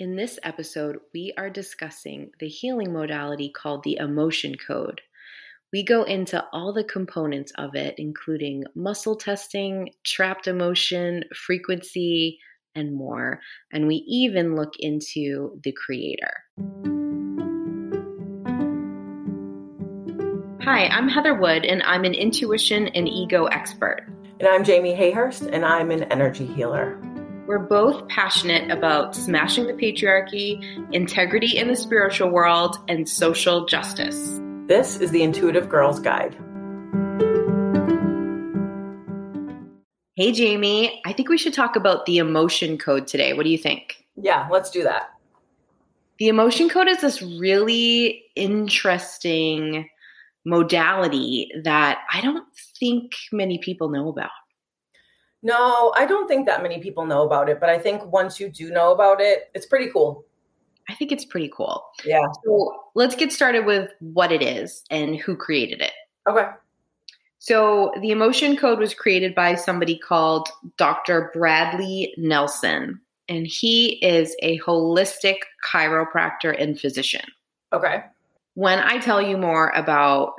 In this episode, we are discussing the healing modality called the emotion code. We go into all the components of it, including muscle testing, trapped emotion, frequency, and more. And we even look into the creator. Hi, I'm Heather Wood, and I'm an intuition and ego expert. And I'm Jamie Hayhurst, and I'm an energy healer. We're both passionate about smashing the patriarchy, integrity in the spiritual world, and social justice. This is the Intuitive Girls Guide. Hey, Jamie, I think we should talk about the emotion code today. What do you think? Yeah, let's do that. The emotion code is this really interesting modality that I don't think many people know about. No, I don't think that many people know about it, but I think once you do know about it, it's pretty cool. I think it's pretty cool. Yeah. So let's get started with what it is and who created it. Okay. So the emotion code was created by somebody called Dr. Bradley Nelson, and he is a holistic chiropractor and physician. Okay. When I tell you more about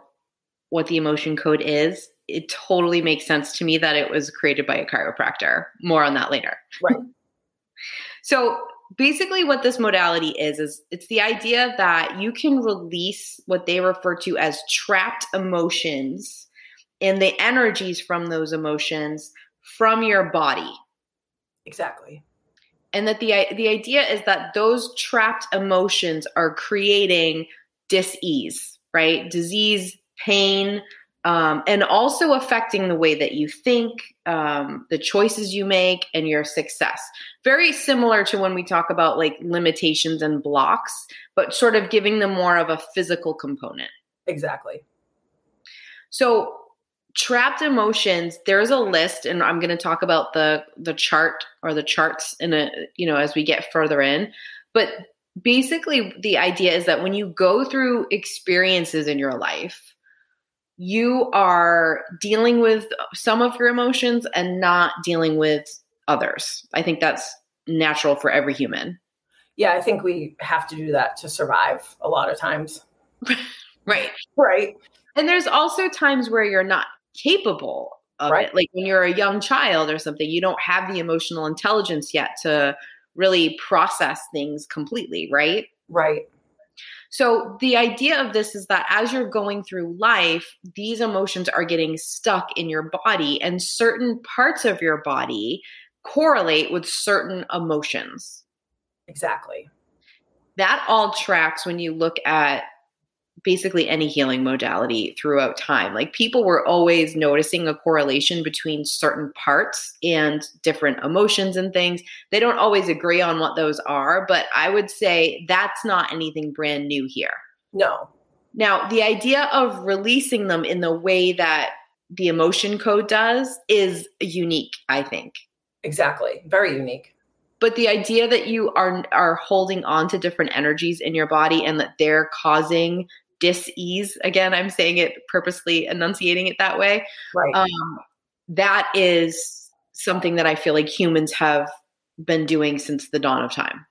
what the emotion code is, it totally makes sense to me that it was created by a chiropractor. More on that later. Right. so basically what this modality is is it's the idea that you can release what they refer to as trapped emotions and the energies from those emotions from your body. Exactly. And that the the idea is that those trapped emotions are creating dis-ease, right? Disease, pain, um, and also affecting the way that you think, um, the choices you make, and your success. Very similar to when we talk about like limitations and blocks, but sort of giving them more of a physical component. Exactly. So, trapped emotions. There's a list, and I'm going to talk about the the chart or the charts in a you know as we get further in, but basically the idea is that when you go through experiences in your life you are dealing with some of your emotions and not dealing with others. I think that's natural for every human. Yeah, I think we have to do that to survive a lot of times. right. Right. And there's also times where you're not capable of right. it. Like when you're a young child or something, you don't have the emotional intelligence yet to really process things completely, right? Right. So, the idea of this is that as you're going through life, these emotions are getting stuck in your body, and certain parts of your body correlate with certain emotions. Exactly. That all tracks when you look at basically any healing modality throughout time. Like people were always noticing a correlation between certain parts and different emotions and things. They don't always agree on what those are, but I would say that's not anything brand new here. No. Now, the idea of releasing them in the way that the emotion code does is unique, I think. Exactly. Very unique but the idea that you are are holding on to different energies in your body and that they're causing dis-ease. Again i'm saying it purposely enunciating it that way. Right. Um, that is something that i feel like humans have been doing since the dawn of time.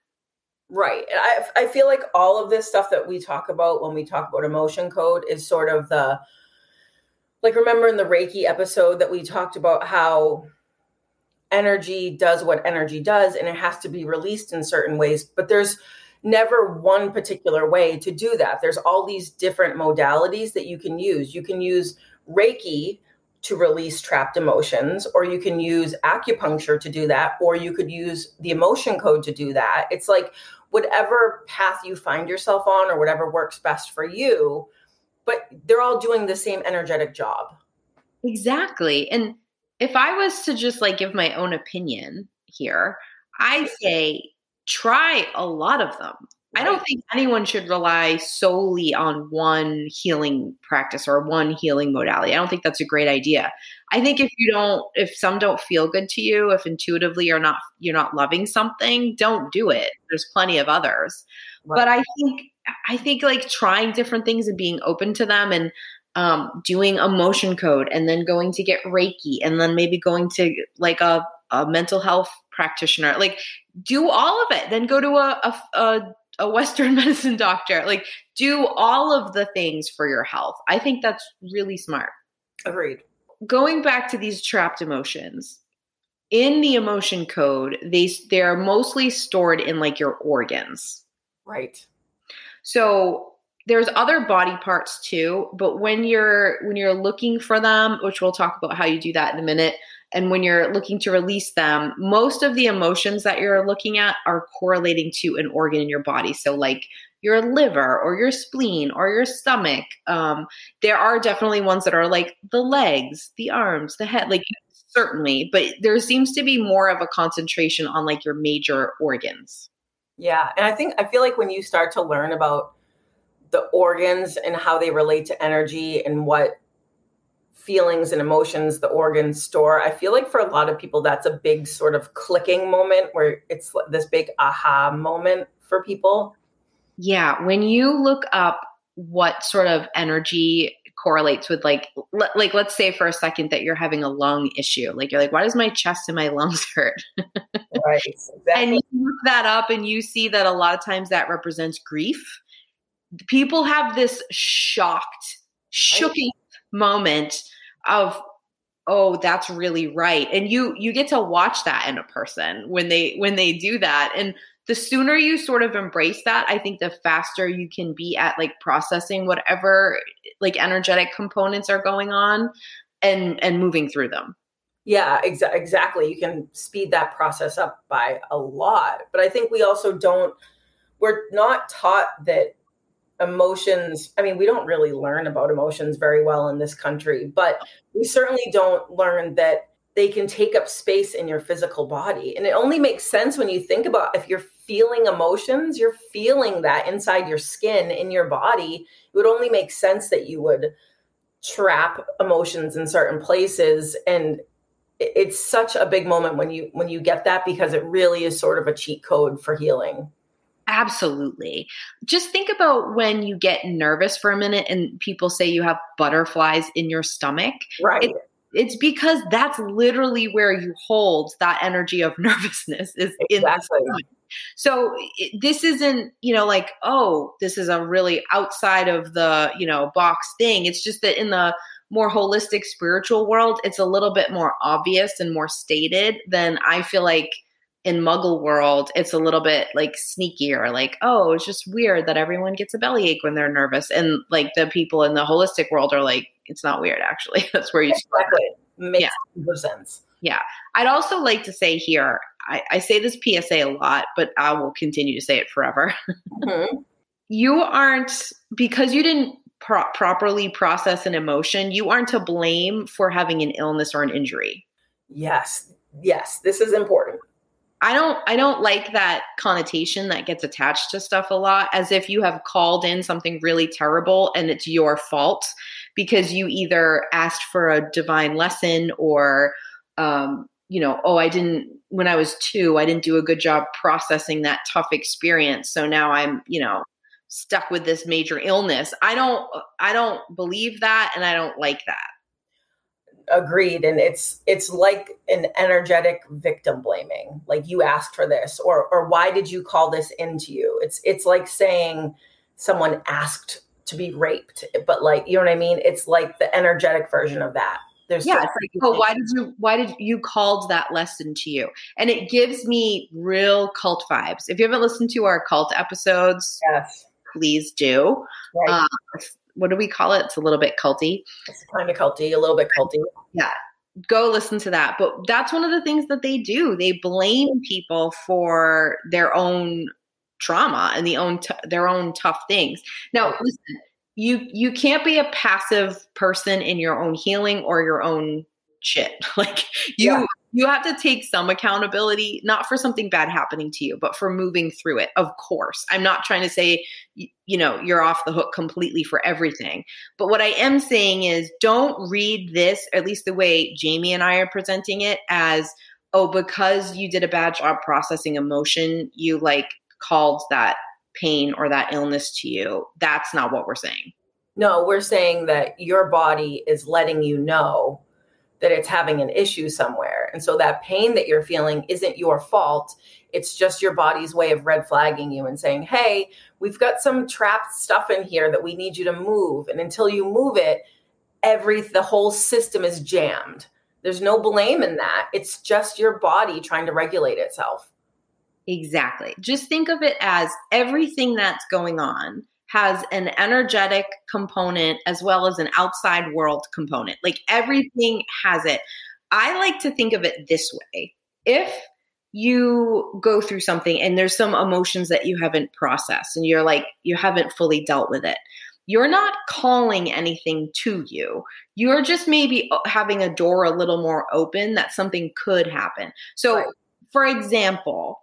Right. And I, I feel like all of this stuff that we talk about when we talk about emotion code is sort of the like remember in the reiki episode that we talked about how energy does what energy does and it has to be released in certain ways but there's never one particular way to do that. There's all these different modalities that you can use. You can use Reiki to release trapped emotions, or you can use acupuncture to do that, or you could use the emotion code to do that. It's like whatever path you find yourself on, or whatever works best for you, but they're all doing the same energetic job. Exactly. And if I was to just like give my own opinion here, I say try a lot of them. Right. I don't think anyone should rely solely on one healing practice or one healing modality. I don't think that's a great idea. I think if you don't if some don't feel good to you, if intuitively you're not you're not loving something, don't do it. There's plenty of others. Right. But I think I think like trying different things and being open to them and um, doing emotion code and then going to get Reiki and then maybe going to like a, a mental health practitioner. Like, do all of it. Then go to a, a, a a Western medicine doctor. Like, do all of the things for your health. I think that's really smart. Agreed. Going back to these trapped emotions, in the emotion code, they they're mostly stored in like your organs. Right. So there's other body parts too, but when you're when you're looking for them, which we'll talk about how you do that in a minute, and when you're looking to release them, most of the emotions that you're looking at are correlating to an organ in your body. So, like your liver or your spleen or your stomach. Um, there are definitely ones that are like the legs, the arms, the head, like certainly, but there seems to be more of a concentration on like your major organs. Yeah. And I think, I feel like when you start to learn about the organs and how they relate to energy and what feelings and emotions the organs store. I feel like for a lot of people, that's a big sort of clicking moment where it's this big aha moment for people. Yeah. When you look up what sort of energy correlates with like like let's say for a second that you're having a lung issue like you're like why does my chest and my lungs hurt right exactly. and you look that up and you see that a lot of times that represents grief people have this shocked shooking. Moment of oh that's really right. And you you get to watch that in a person when they when they do that. And the sooner you sort of embrace that i think the faster you can be at like processing whatever like energetic components are going on and and moving through them. Yeah exa- exactly. You can speed that process up by a lot. But i think we also don't we're not taught that emotions i mean we don't really learn about emotions very well in this country but we certainly don't learn that they can take up space in your physical body. And it only makes sense when you think about if you're feeling emotions you're feeling that inside your skin in your body it would only make sense that you would trap emotions in certain places. And it's such a big moment when you when you get that because it really is sort of a cheat code for healing Absolutely. Just think about when you get nervous for a minute and people say you have butterflies in your stomach. Right. It, it's because that's literally where you hold that energy of nervousness is exactly. in so it, this isn't you know like oh this is a really outside of the you know box thing it's just that in the more holistic spiritual world it's a little bit more obvious and more stated than i feel like in muggle world it's a little bit like sneakier like oh it's just weird that everyone gets a bellyache when they're nervous and like the people in the holistic world are like it's not weird actually. That's where you exactly. Makes yeah. sense. Yeah. I'd also like to say here I, I, say this psa a lot but i will continue to say it forever. Mm-hmm. you aren't because you didn't pro- properly process an emotion you aren't to blame for having an illness or an injury. Yes. Yes. This is important I don't I don't like that connotation that gets attached to stuff a lot as if you have called in something really terrible and it's your fault because you either asked for a divine lesson or um, you know, oh, I didn't when I was 2, I didn't do a good job processing that tough experience. So now I'm, you know, stuck with this major illness. I don't I don't believe that and I don't like that agreed and it's it's like an energetic victim blaming like you asked for this or or why did you call this into you? It's it's like saying someone asked to be raped but like you know what i mean? It's like the energetic version of that. There's yeah like, oh why did you why did you called that lesson to you? And it gives me real cult vibes. If you haven't listened to our cult episodes yes. please do. Right. uh, what do we call it? It's a little bit culty. It's kind of culty, a little bit culty. Yeah. Go listen to that. But that's one of the things that they do. They blame people for their own trauma and the own t- their own tough things. Now, listen, you you can't be a passive person in your own healing or your own shit. Like you yeah you have to take some accountability, not for something bad happening to you, but for moving through it. Of course, I'm not trying to say, you know, you're off the hook completely for everything. But what I am saying is don't read this, at least the way Jamie and I are presenting it, as, oh, because you did a bad job processing emotion, you like called that pain or that illness to you. That's not what we're saying. No, we're saying that your body is letting you know that it's having an issue somewhere. And so that pain that you're feeling isn't your fault. It's just your body's way of red flagging you and saying, hey, we've got some trapped stuff in here that we need you to move. And until you move it, every the whole system is jammed. There's no blame in that. It's just your body trying to regulate itself. Exactly. Just think of it as everything that's going on has an energetic component as well as an outside world component. Like everything has it. I like to think of it this way. If you go through something and there's some emotions that you haven't processed and you're like, you haven't fully dealt with it, you're not calling anything to you. You're just maybe uh, having a door a little more open that something could happen. So, right. for example,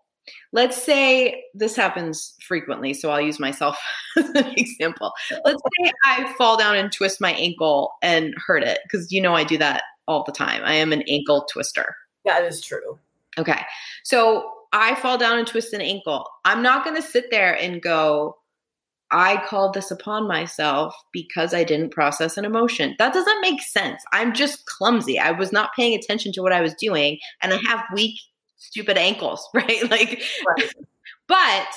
Let's say this happens frequently, so I'll use myself as an example. Let's say I fall down and twist my ankle and hurt it, because you know I do that all the time. I am an ankle twister. That is true. Okay. So I fall down and twist an ankle. I'm not going to sit there and go, I called this upon myself because I didn't process an emotion. That doesn't make sense. I'm just clumsy. I was not paying attention to what I was doing, and I have weak stupid ankles, right? Like, right. but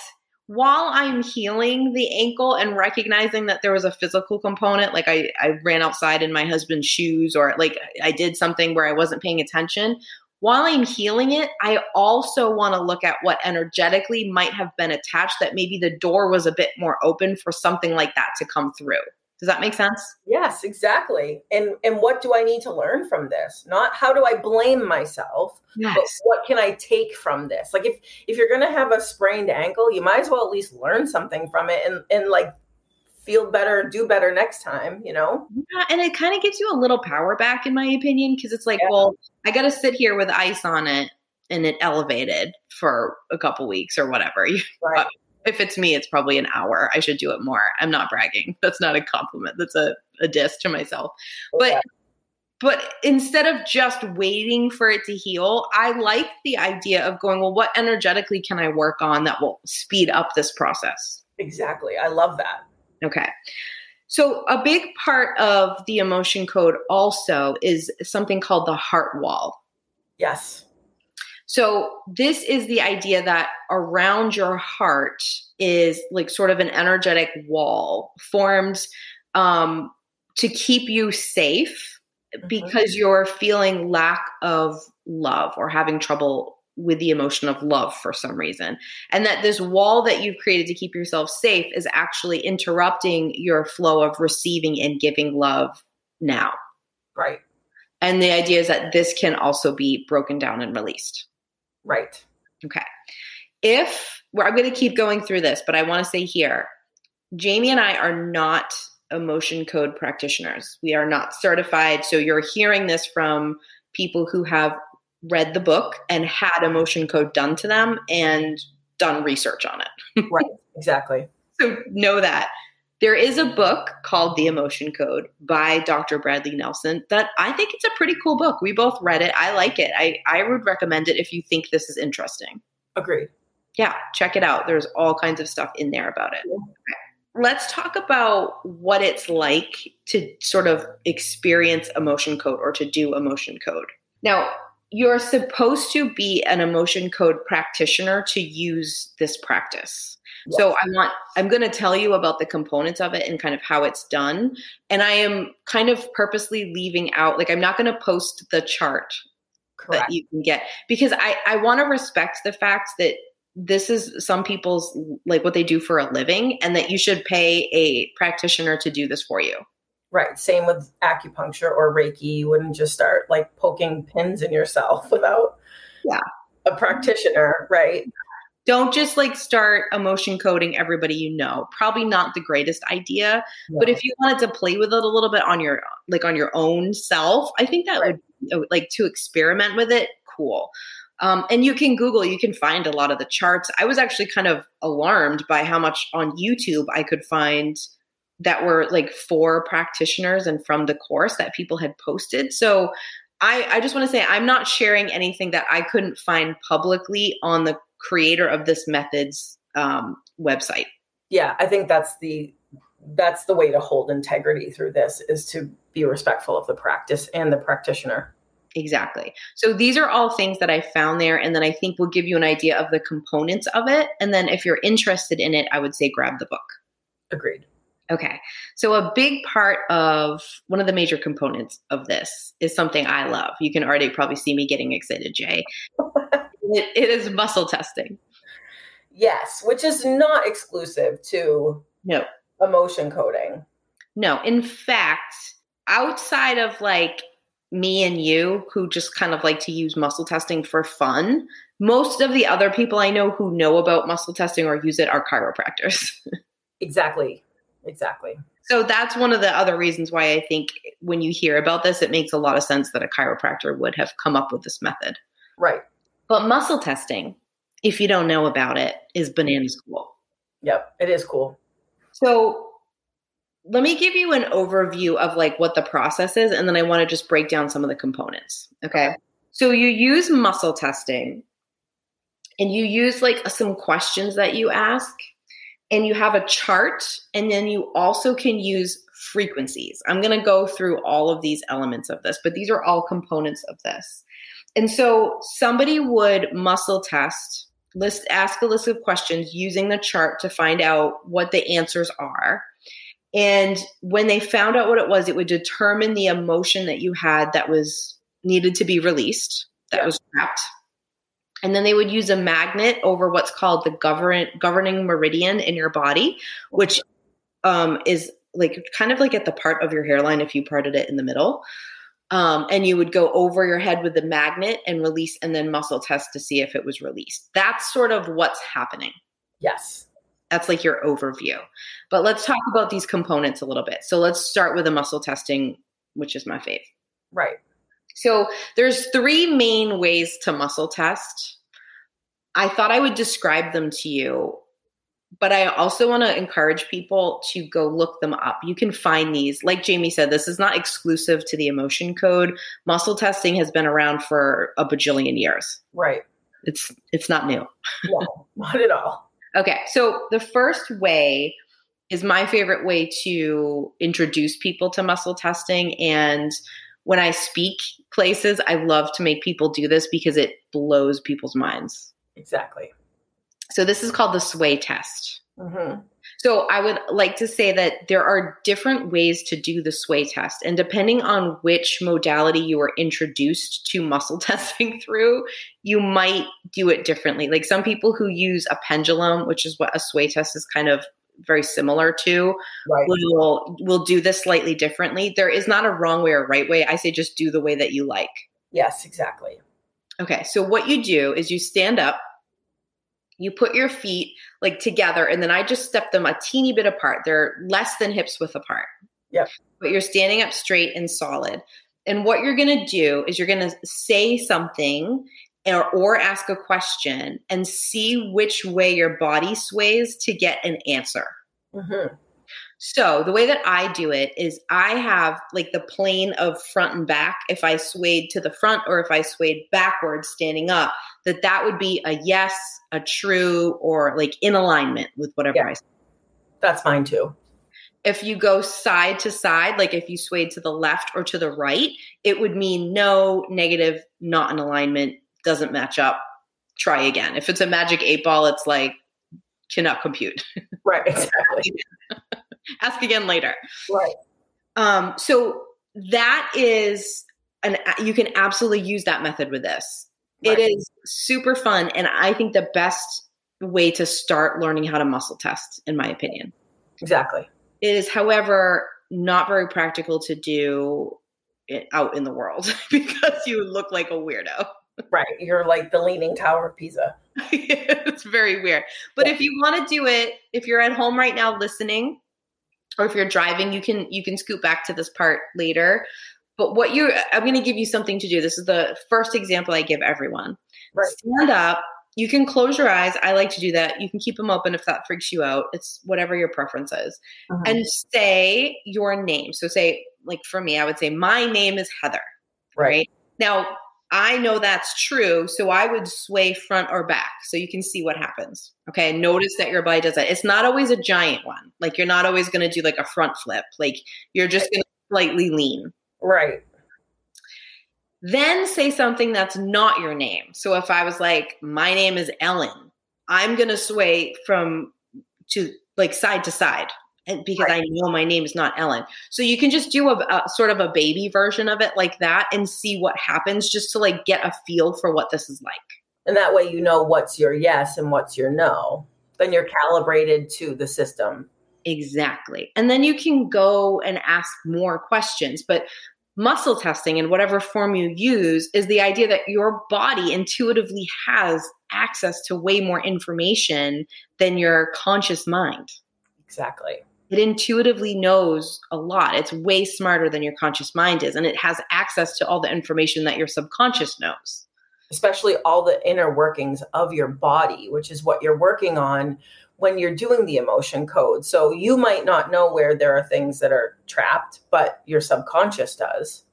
while I'm healing the ankle and recognizing that there was a physical component, like I, I ran outside in my husband's shoes or like I did something where I wasn't paying attention, while I'm healing it, I also want to look at what energetically might have been attached that maybe the door was a bit more open for something like that to come through. Does that make sense? Yes, exactly. And and what do I need to learn from this? Not how do I blame myself, yes. but what can I take from this? Like if if you're going to have a sprained ankle, you might as well at least learn something from it and and like feel better, do better next time, you know? Yeah, and it kind of gives you a little power back in my opinion because it's like, yeah. well, I got to sit here with ice on it and it elevated for a couple weeks or whatever. Right if it's me, it's probably an hour. I should do it more. I'm not bragging. That's not a compliment. That's a, a diss to myself. But yeah. but instead of just waiting for it to heal, I like the idea of going, well, what energetically can I work on that will speed up this process? Exactly. I love that. Okay. So, a big part of the emotion code also is something called the heart wall. Yes. So, this is the idea that around your heart is like sort of an energetic wall formed um, to keep you safe mm-hmm. because you're feeling lack of love or having trouble with the emotion of love for some reason. And that this wall that you've created to keep yourself safe is actually interrupting your flow of receiving and giving love now. Right. And the idea is that this can also be broken down and released. Right. Okay. If well, I'm going to keep going through this, but I want to say here, Jamie and I are not emotion code practitioners. We are not certified. So you're hearing this from people who have read the book and had emotion code done to them and done research on it. right. Exactly. So know that. There is a book called The Emotion Code by Dr. Bradley Nelson that I think it's a pretty cool book. We both read it. I like it. I, I would recommend it if you think this is interesting. Agreed. Yeah, check it out. There's all kinds of stuff in there about it. Okay. Let's talk about what it's like to sort of experience emotion code or to do emotion code. Now, you're supposed to be an emotion code practitioner to use this practice. So I want I'm going to tell you about the components of it and kind of how it's done. And I am kind of purposely leaving out like I'm not going to post the chart Correct. that you can get because I I want to respect the fact that this is some people's like what they do for a living and that you should pay a practitioner to do this for you. Right. Same with acupuncture or Reiki. You wouldn't just start like poking pins in yourself without yeah. a practitioner, right? Don't just like start emotion coding everybody you know. Probably not the greatest idea but if you wanted to play with it a little bit on your like on your own self i think that right. would like to experiment with it cool. Um, and you can google you can find a lot of the charts. I was actually kind of alarmed by how much on youtube i could find that were like for practitioners and from the course that people had posted. So I, I just want to say I'm not sharing anything that I couldn't find publicly on the creator of this method's um, website. Yeah, I think that's the that's the way to hold integrity through this is to be respectful of the practice and the practitioner. Exactly. So these are all things that I found there. And then I think will give you an idea of the components of it. And then if you're interested in it, I would say grab the book. Agreed. Okay. So a big part of one of the major components of this is something I love. You can already probably see me getting excited, Jay. it, it is muscle testing. Yes, which is not exclusive to No. emotion coding. No. In fact, outside of like me and you who just kind of like to use muscle testing for fun, most of the other people I know who know about muscle testing or use it are chiropractors. Exactly. Exactly. So that's one of the other reasons why I think when you hear about this, it makes a lot of sense that a chiropractor would have come up with this method. Right. But muscle testing, if you don't know about it, is bananas cool. Yep. It is cool. So let me give you an overview of like what the process is, and then I want to just break down some of the components. Okay. So you use muscle testing and you use like some questions that you ask and you have a chart and then you also can use frequencies. I'm going to go through all of these elements of this, but these are all components of this. And so somebody would muscle test, list ask a list of questions using the chart to find out what the answers are. And when they found out what it was, it would determine the emotion that you had that was needed to be released, that was trapped. And then they would use a magnet over what's called the govern, governing meridian in your body, which um, is like kind of like at the part of your hairline if you parted it in the middle. Um, and you would go over your head with the magnet and release, and then muscle test to see if it was released. That's sort of what's happening. Yes. That's like your overview. But let's talk about these components a little bit. So let's start with the muscle testing, which is my fave. Right. So there's three main ways to muscle test. I thought I would describe them to you, but I also want to encourage people to go look them up. You can find these. Like Jamie said, this is not exclusive to the emotion code. Muscle testing has been around for a bajillion years. Right. It's it's not new. No, not at all. Okay, so the first way is my favorite way to introduce people to muscle testing. And when I speak places, I love to make people do this because it blows people's minds. Exactly. So, this is called the sway test. Mm-hmm. So, I would like to say that there are different ways to do the sway test. And depending on which modality you were introduced to muscle testing through, you might do it differently. Like some people who use a pendulum, which is what a sway test is kind of very similar to, Right. will will do this slightly differently. There is not a wrong way or right way. I say just do the way that you like. Yes, exactly. Okay, so what you do is you stand up, you put your feet like together, and then I just step them a teeny bit apart. They're less than hips width apart. Yep. But you're standing up straight and solid. And what you're going to do is you're going to say something or, or ask a question and see which way your body sways to get an answer. Mm-hmm. So the way that I do it is I have like the plane of front and back. If I swayed to the front or if I swayed backwards standing up, that that would be a yes, a true, or like in alignment with whatever Yeah. I say. That's mine too. If you go side to side, like if you swayed to the left or to the right, it would mean no, negative, not in alignment, doesn't match up. Try again. If it's a magic eight ball, it's like cannot compute. Right. Exactly. Ask again later. right. Um, so that is an you can absolutely use that method with this. Right. It is super fun, and I think the best way to start learning how to muscle test, in my opinion. Exactly. It is, however, not very practical to do it out in the world because you look like a weirdo. Right. You're like the leaning tower of Pisa. it's very weird. But Yeah. if you want to do it, if you're at home right now listening, or if you're driving, you can you can scoot back to this part later. But what you I'm going to give you something to do. This is the first example I give everyone. Right. Stand up. You can close your eyes. I like to do that. You can keep them open if that freaks you out. It's whatever your preference is. Mhm. And say your name. So say like for me, I would say my name is Heather right. right? Now, I know that's true, so I would sway front or back so you can see what happens. Okay, notice that your body does that. It's not always a giant one. Like you're not always going to do like a front flip. Like you're just going to slightly lean. Right. Then say something that's not your name. So if I was like, my name is Ellen, I'm going to sway from to like side to side and because right. I know my name is not Ellen. So you can just do a, a, sort of a baby version of it like that and see what happens just to like get a feel for what this is like. And that way you know what's your yes and what's your no. Then you're calibrated to the system. Exactly. And then you can go and ask more questions. But muscle testing in whatever form you use is the idea that your body intuitively has access to way more information than your conscious mind. Exactly. It intuitively knows a lot. It's way smarter than your conscious mind is, and it has access to all the information that your subconscious knows. Especially all the inner workings of your body, which is what you're working on when you're doing the emotion code. So you might not know where there are things that are trapped, but your subconscious does.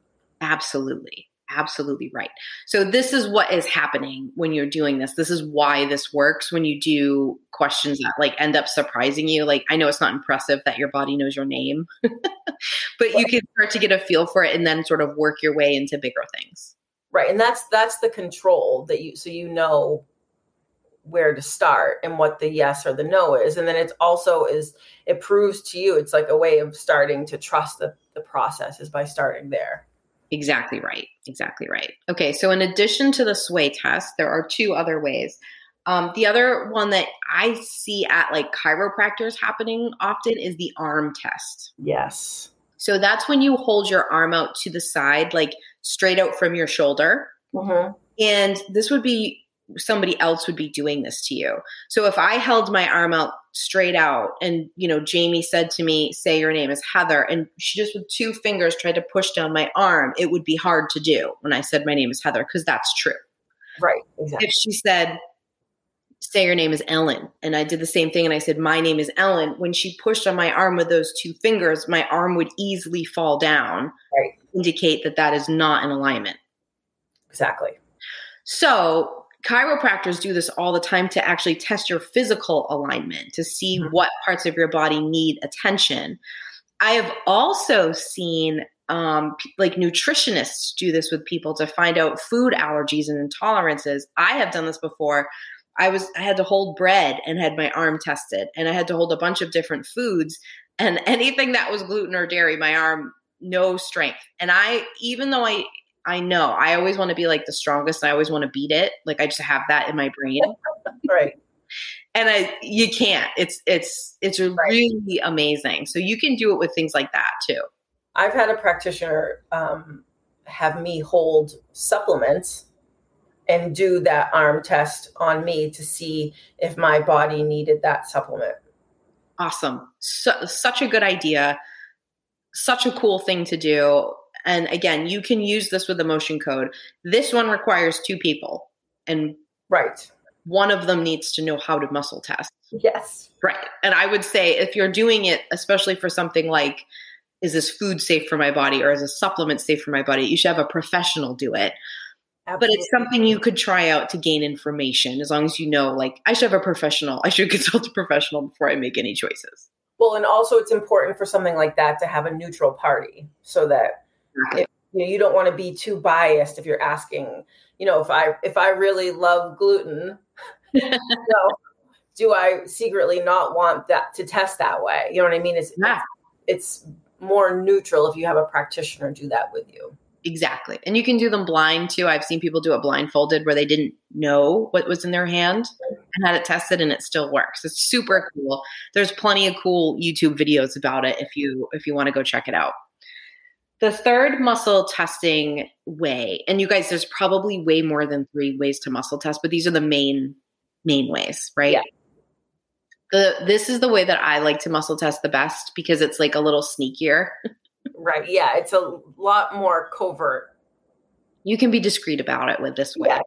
Absolutely. Absolutely right. So this is what is happening when you're doing this. This is why this works when you do questions that like end up surprising you. Like I know it's not impressive that your body knows your name, but you can start to get a feel for it and then sort of work your way into bigger things. Right. And that's that's the control that you so you know where to start and what the yes or the no is and then it's also is it proves to you it's like a way of starting to trust the, the process is by starting there exactly right. Exactly right. Okay so in addition to the sway test there are two other ways. Um, the other one that i see at like chiropractors happening often is the arm test. Yes. So that's when you hold your arm out to the side like straight out from your shoulder. Mm-hmm. and this would be somebody else would be doing this to you. So if I held my arm out straight out and, you know, Jamie said to me, say your name is Heather, and she just with two fingers tried to push down my arm, it would be hard to do when I said my name is Heather, because that's true. Right. Exactly. If she said, say your name is Ellen, and I did the same thing and I said, my name is Ellen, when she pushed on my arm with those two fingers, my arm would easily fall down, right. indicate that that is not in alignment. Exactly. So chiropractors do this all the time to actually test your physical alignment to see mm-hmm. what parts of your body need attention. I have also seen um, like nutritionists do this with people to find out food allergies and intolerances. I have done this before. I was I had to hold bread and had my arm tested, and I had to hold a bunch of different foods, and anything that was gluten or dairy, my arm no strength. And I even though I I know. I always want to be like the strongest. I always want to beat it. Like I just have that in my brain. right. And I you can't. It's it's it's right. really amazing. So you can do it with things like that too. I've had a practitioner um, have me hold supplements and do that arm test on me to see if my body needed that supplement. Awesome. So, such a good idea. Such a cool thing to do and again, you can use this with the emotion code. This one requires two people. And right. One of them needs to know how to muscle test. Yes. Right. And I would say if you're doing it, especially for something like, is this food safe for my body or is a supplement safe for my body? You should have a professional do it. Absolutely. But it's something you could try out to gain information as long as you know, like, I should have a professional. I should consult a professional before I make any choices. Well, and also it's important for something like that to have a neutral party so that you, know, you don't want to be too biased if you're asking, you know, if I if I really love gluten, know, do I secretly not want that to test that way? You know what I mean? It's yeah. it's, it's more neutral if you have a practitioner do that with you. Exactly. And you can do them blind too. I've seen people do it blindfolded where they didn't know what was in their hand and had it tested and it still works. It's super cool. There's plenty of cool YouTube videos about it if you if you want to go check it out. The third muscle testing way, and you guys, there's probably way more than three ways to muscle test, but these are the main main ways, right? Yeah. The this is the way that I like to muscle test the best because it's like a little sneakier. right. Yeah, it's a lot more covert. You can be discreet about it with this way. Yes,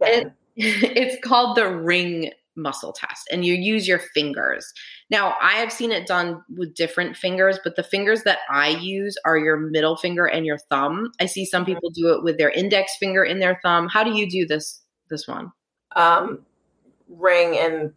it, it's called the ring muscle test and you use your fingers. Now, I have seen it done with different fingers, but the fingers that I use are your middle finger and your thumb. I see some people do it with their index finger in their thumb. How do you do this this one? Um ring and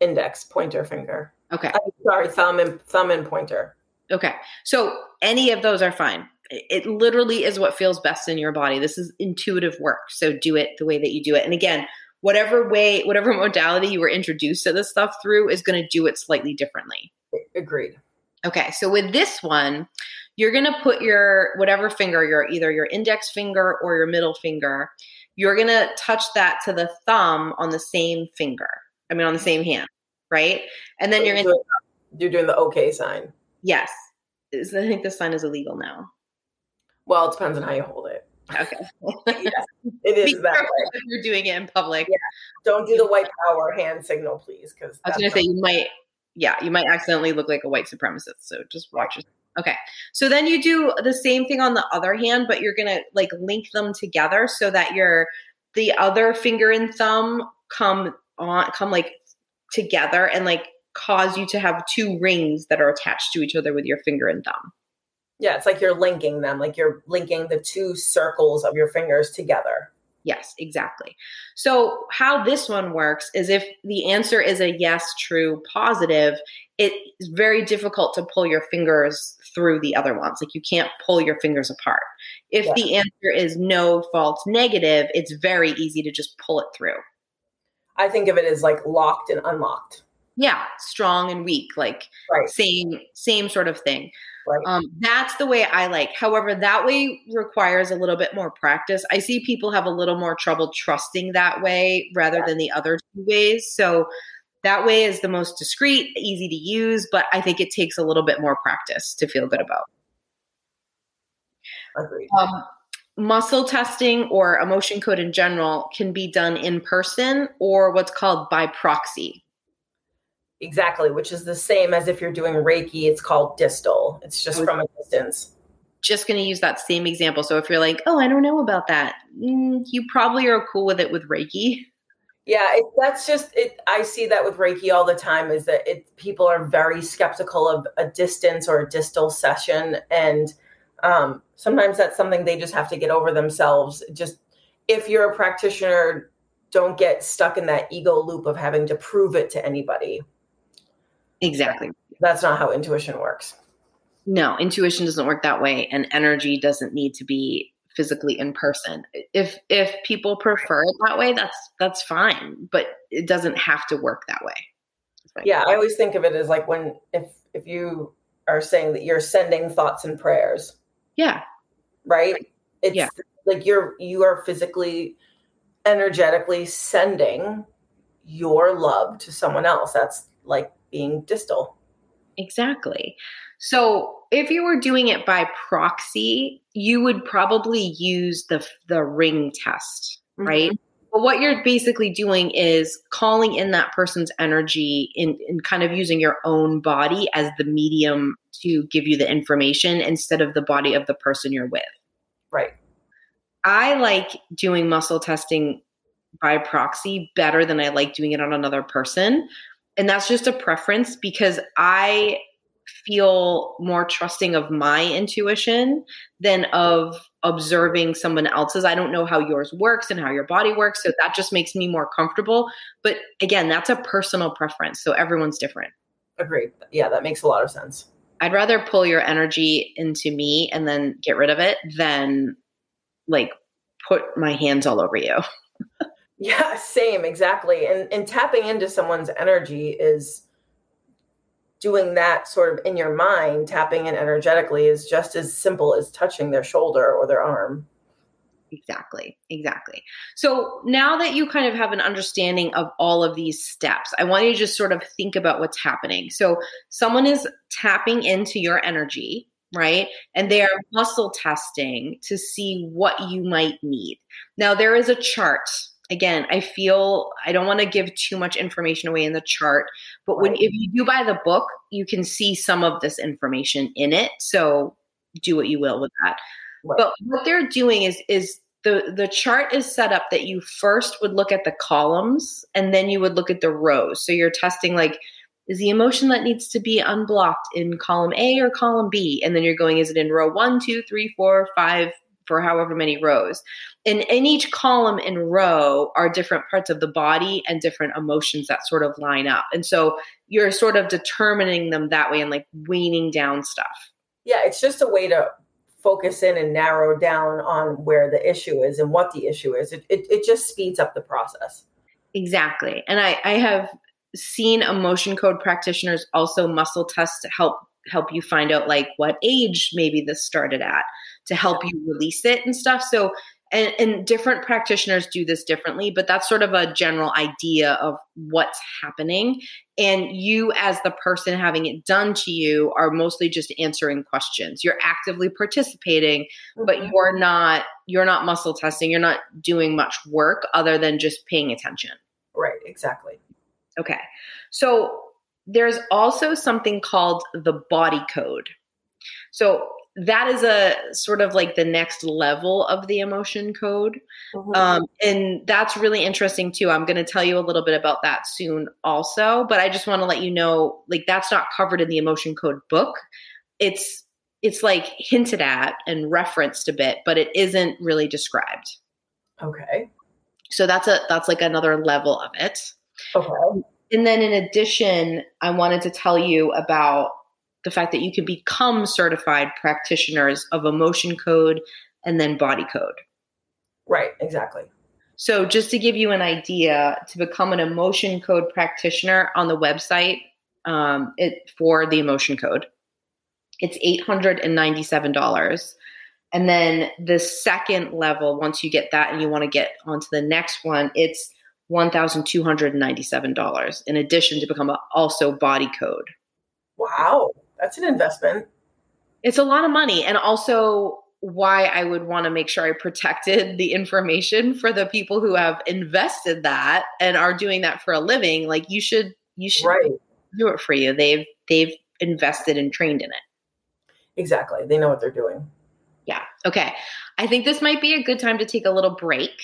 index pointer finger. Okay. I'm sorry, thumb and thumb and pointer. Okay. So any of those are fine. it literally is what feels best in your body. This is intuitive work. So do it the way that you do it. And again, whatever way, whatever modality you were introduced to this stuff through is going to do it slightly differently. Agreed. Okay, so with this one, you're going to put your whatever finger, your either your index finger or your middle finger, you're going to touch that to the thumb on the same finger. I mean on the same hand, right? And then you're going to you're doing the okay sign. Yes. I think this sign is illegal now. Well, it depends on how you hold it. Okay. yes, it is Be that way. if you're doing it in public. Yeah. Don't do the white power hand signal, please, because I was going to say you might, yeah, you might accidentally look like a white supremacist. So just watch it. Okay. So then you do the same thing on the other hand, but you're going to like link them together so that your the other finger and thumb come on come like together and like cause you to have two rings that are attached to each other with your finger and thumb. Yeah, it's like you're linking them, like you're linking the two circles of your fingers together. Yes, exactly. So, how this one works is if the answer is a yes, true, positive, it's very difficult to pull your fingers through the other ones. Like, you can't pull your fingers apart. If Yeah. the answer is no, false, negative, it's very easy to just pull it through. I think of it as like locked and unlocked. Yeah, strong and weak, like Right. same same sort of thing. Right. Um, that's the way I like. However, that way requires a little bit more practice. I see people have a little more trouble trusting that way rather Yeah. than the other two ways. So that way is the most discreet, easy to use, but I think it takes a little bit more practice to feel good about. Agreed. Um, muscle testing or emotion code in general can be done in person or what's called by proxy. Exactly, which is the same as if you're doing Reiki, it's called distal. It's just from a distance. just going to use that same example. So if you're like, oh, I don't know about that, mm, you probably are cool with it with Reiki. Yeah, it, that's just it. I see that with Reiki all the time. Is that it? People are very skeptical of a distance or a distal session, and um, sometimes that's something they just have to get over themselves. Just if you're a practitioner, don't get stuck in that ego loop of having to prove it to anybody. Exactly. That's not how intuition works. No, intuition doesn't work that way, and energy doesn't need to be physically in person. If if people prefer it that way, that's that's fine, but it doesn't have to work that way. Yeah, I always think of it as like when if if you are saying that you're sending thoughts and prayers, Yeah. right? It's Yeah. like you're you are physically energetically sending your love to someone else. That's like being distal. Exactly. So if you were doing it by proxy, you would probably use the the ring test, mm-hmm. right? But what you're basically doing is calling in that person's energy in, in kind of using your own body as the medium to give you the information instead of the body of the person you're with. Right. I like doing muscle testing by proxy better than I like doing it on another person. And that's just a preference because I feel more trusting of my intuition than of observing someone else's. I don't know how yours works and how your body works. So that just makes me more comfortable. But again, that's a personal preference. So everyone's different. Agreed. Yeah, that makes a lot of sense. I'd rather pull your energy into me and then get rid of it than like put my hands all over you. Yeah, same, exactly. And and tapping into someone's energy is doing that sort of in your mind, tapping in energetically is just as simple as touching their shoulder or their arm. Exactly, exactly. So now that you kind of have an understanding of all of these steps, I want you to just sort of think about what's happening. So someone is tapping into your energy, right? And they are muscle testing to see what you might need. Now, there is a chart. Again, I feel I don't want to give too much information away in the chart, but when if you do buy the book, you can see some of this information in it. So do what you will with that. Right. But what they're doing is is the the chart is set up that you first would look at the columns and then you would look at the rows. So you're testing like is the emotion that needs to be unblocked in column A or column B? And then you're going, is it in row one, two, three, four, five, for however many rows? And in each column and row are different parts of the body and different emotions that sort of line up. And so you're sort of determining them that way and like weaning down stuff. Yeah, it's just a way to focus in and narrow down on where the issue is and what the issue is. It, it, it just speeds up the process. Exactly. And I, I have seen emotion code practitioners also muscle test to help help you find out like what age maybe this started at to help you release it and stuff. So and, and, different practitioners do this differently, but that's sort of a general idea of what's happening. And you, as the person having it done to you, are mostly just answering questions. You're actively participating, mm-hmm. but you're not you're not muscle testing. You're not doing much work other than just paying attention. Right. Exactly. Okay. So there's also something called the body code. So that is a sort of like the next level of the emotion code. Mm-hmm. Um, and that's really interesting too. I'm going to tell you a little bit about that soon also, but I just want to let you know like that's not covered in the emotion code book. It's it's like hinted at and referenced a bit, but it isn't really described. Okay. So that's a that's like another level of it. Okay. And then in addition, I wanted to tell you about the fact that you can become certified practitioners of emotion code and then body code. Right, exactly. So, just to give you an idea, to become an emotion code practitioner on the website um, it, for the emotion code, it's $897. And then the second level, once you get that and you want to get onto the next one, it's $1,297 in addition to become a, also body code. Wow that's an investment. It's a lot of money. And also, why I would want to make sure I protected the information for the people who have invested that and are doing that for a living. Like you should, you should right. do it for you. They've they've invested and trained in it. Exactly. They know what they're doing. Yeah. Okay. I think this might be a good time to take a little break.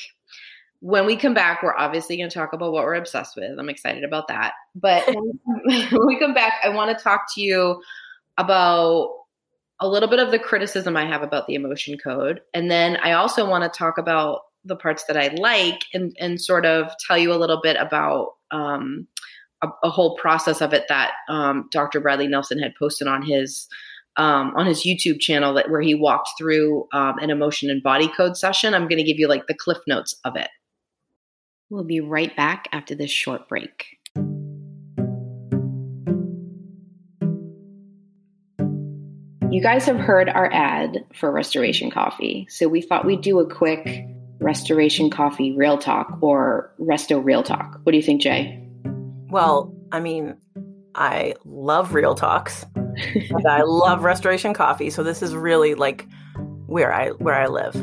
When we come back, we're obviously going to talk about what we're obsessed with. I'm excited about that. But when we come back, I want to talk to you about a little bit of the criticism I have about the emotion code. And then I also want to talk about the parts that I like and, and sort of tell you a little bit about um, a, a, whole process of it that um, Dr. Bradley Nelson had posted on his um, on his YouTube channel that where he walked through um, an emotion and body code session. I'm going to give you like the cliff notes of it. We'll be right back after this short break. You guys have heard our ad for Restoration Coffee, so we thought we'd do a quick Restoration Coffee Real Talk or Resto Real Talk. What do you think, Jay? Well, I mean, I love Real Talks and I love Restoration Coffee, so this is really like where I where I live.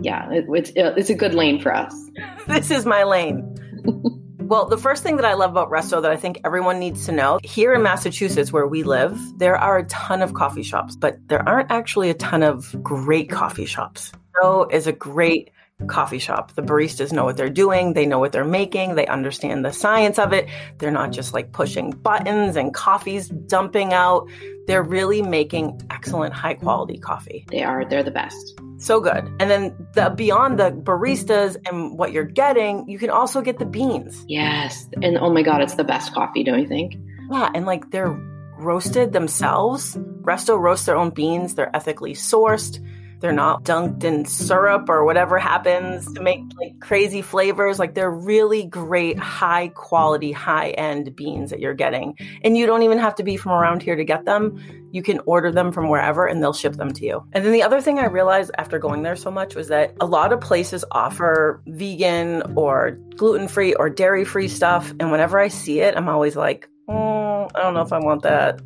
Yeah, it, it's it's a good lane for us. this is my lane. Well, the first thing that I love about Resto that I think everyone needs to know here in Massachusetts, where we live, there are a ton of coffee shops, but there aren't actually a ton of great coffee shops. Resto is a great coffee shop. The baristas know what they're doing, they know what they're making, they understand the science of it. They're not just like pushing buttons and coffee's dumping out. They're really making excellent high quality coffee. They are, they're the best. So good. And then the beyond the baristas and what you're getting, you can also get the beans. Yes. And oh my god, it's the best coffee, don't you think? Yeah, and like they're roasted themselves. Resto roasts their own beans, they're ethically sourced they're not dunked in syrup or whatever happens to make like crazy flavors. Like they're really great, high quality, high end beans that you're getting. And you don't even have to be from around here to get them. You can order them from wherever and they'll ship them to you. And then the other thing I realized after going there so much was that a lot of places offer vegan or gluten free or dairy free stuff. And whenever I see it, I'm always like, mm, I don't know if I want that.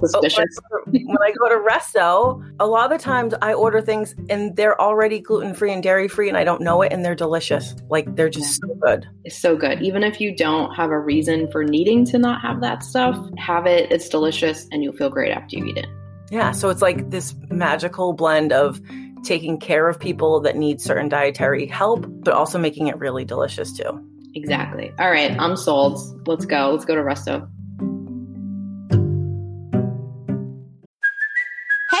Suspicious. When I go to Resto, a lot of the times I order things and they're already gluten free and dairy free, and I don't know it, and they're delicious. Like they're just so good. It's so good. Even if you don't have a reason for needing to not have that stuff, have it. It's delicious, and you'll feel great after you eat it. Yeah. So it's like this magical blend of taking care of people that need certain dietary help, but also making it really delicious too. Exactly. All right, I'm sold. Let's go. Let's go to Resto.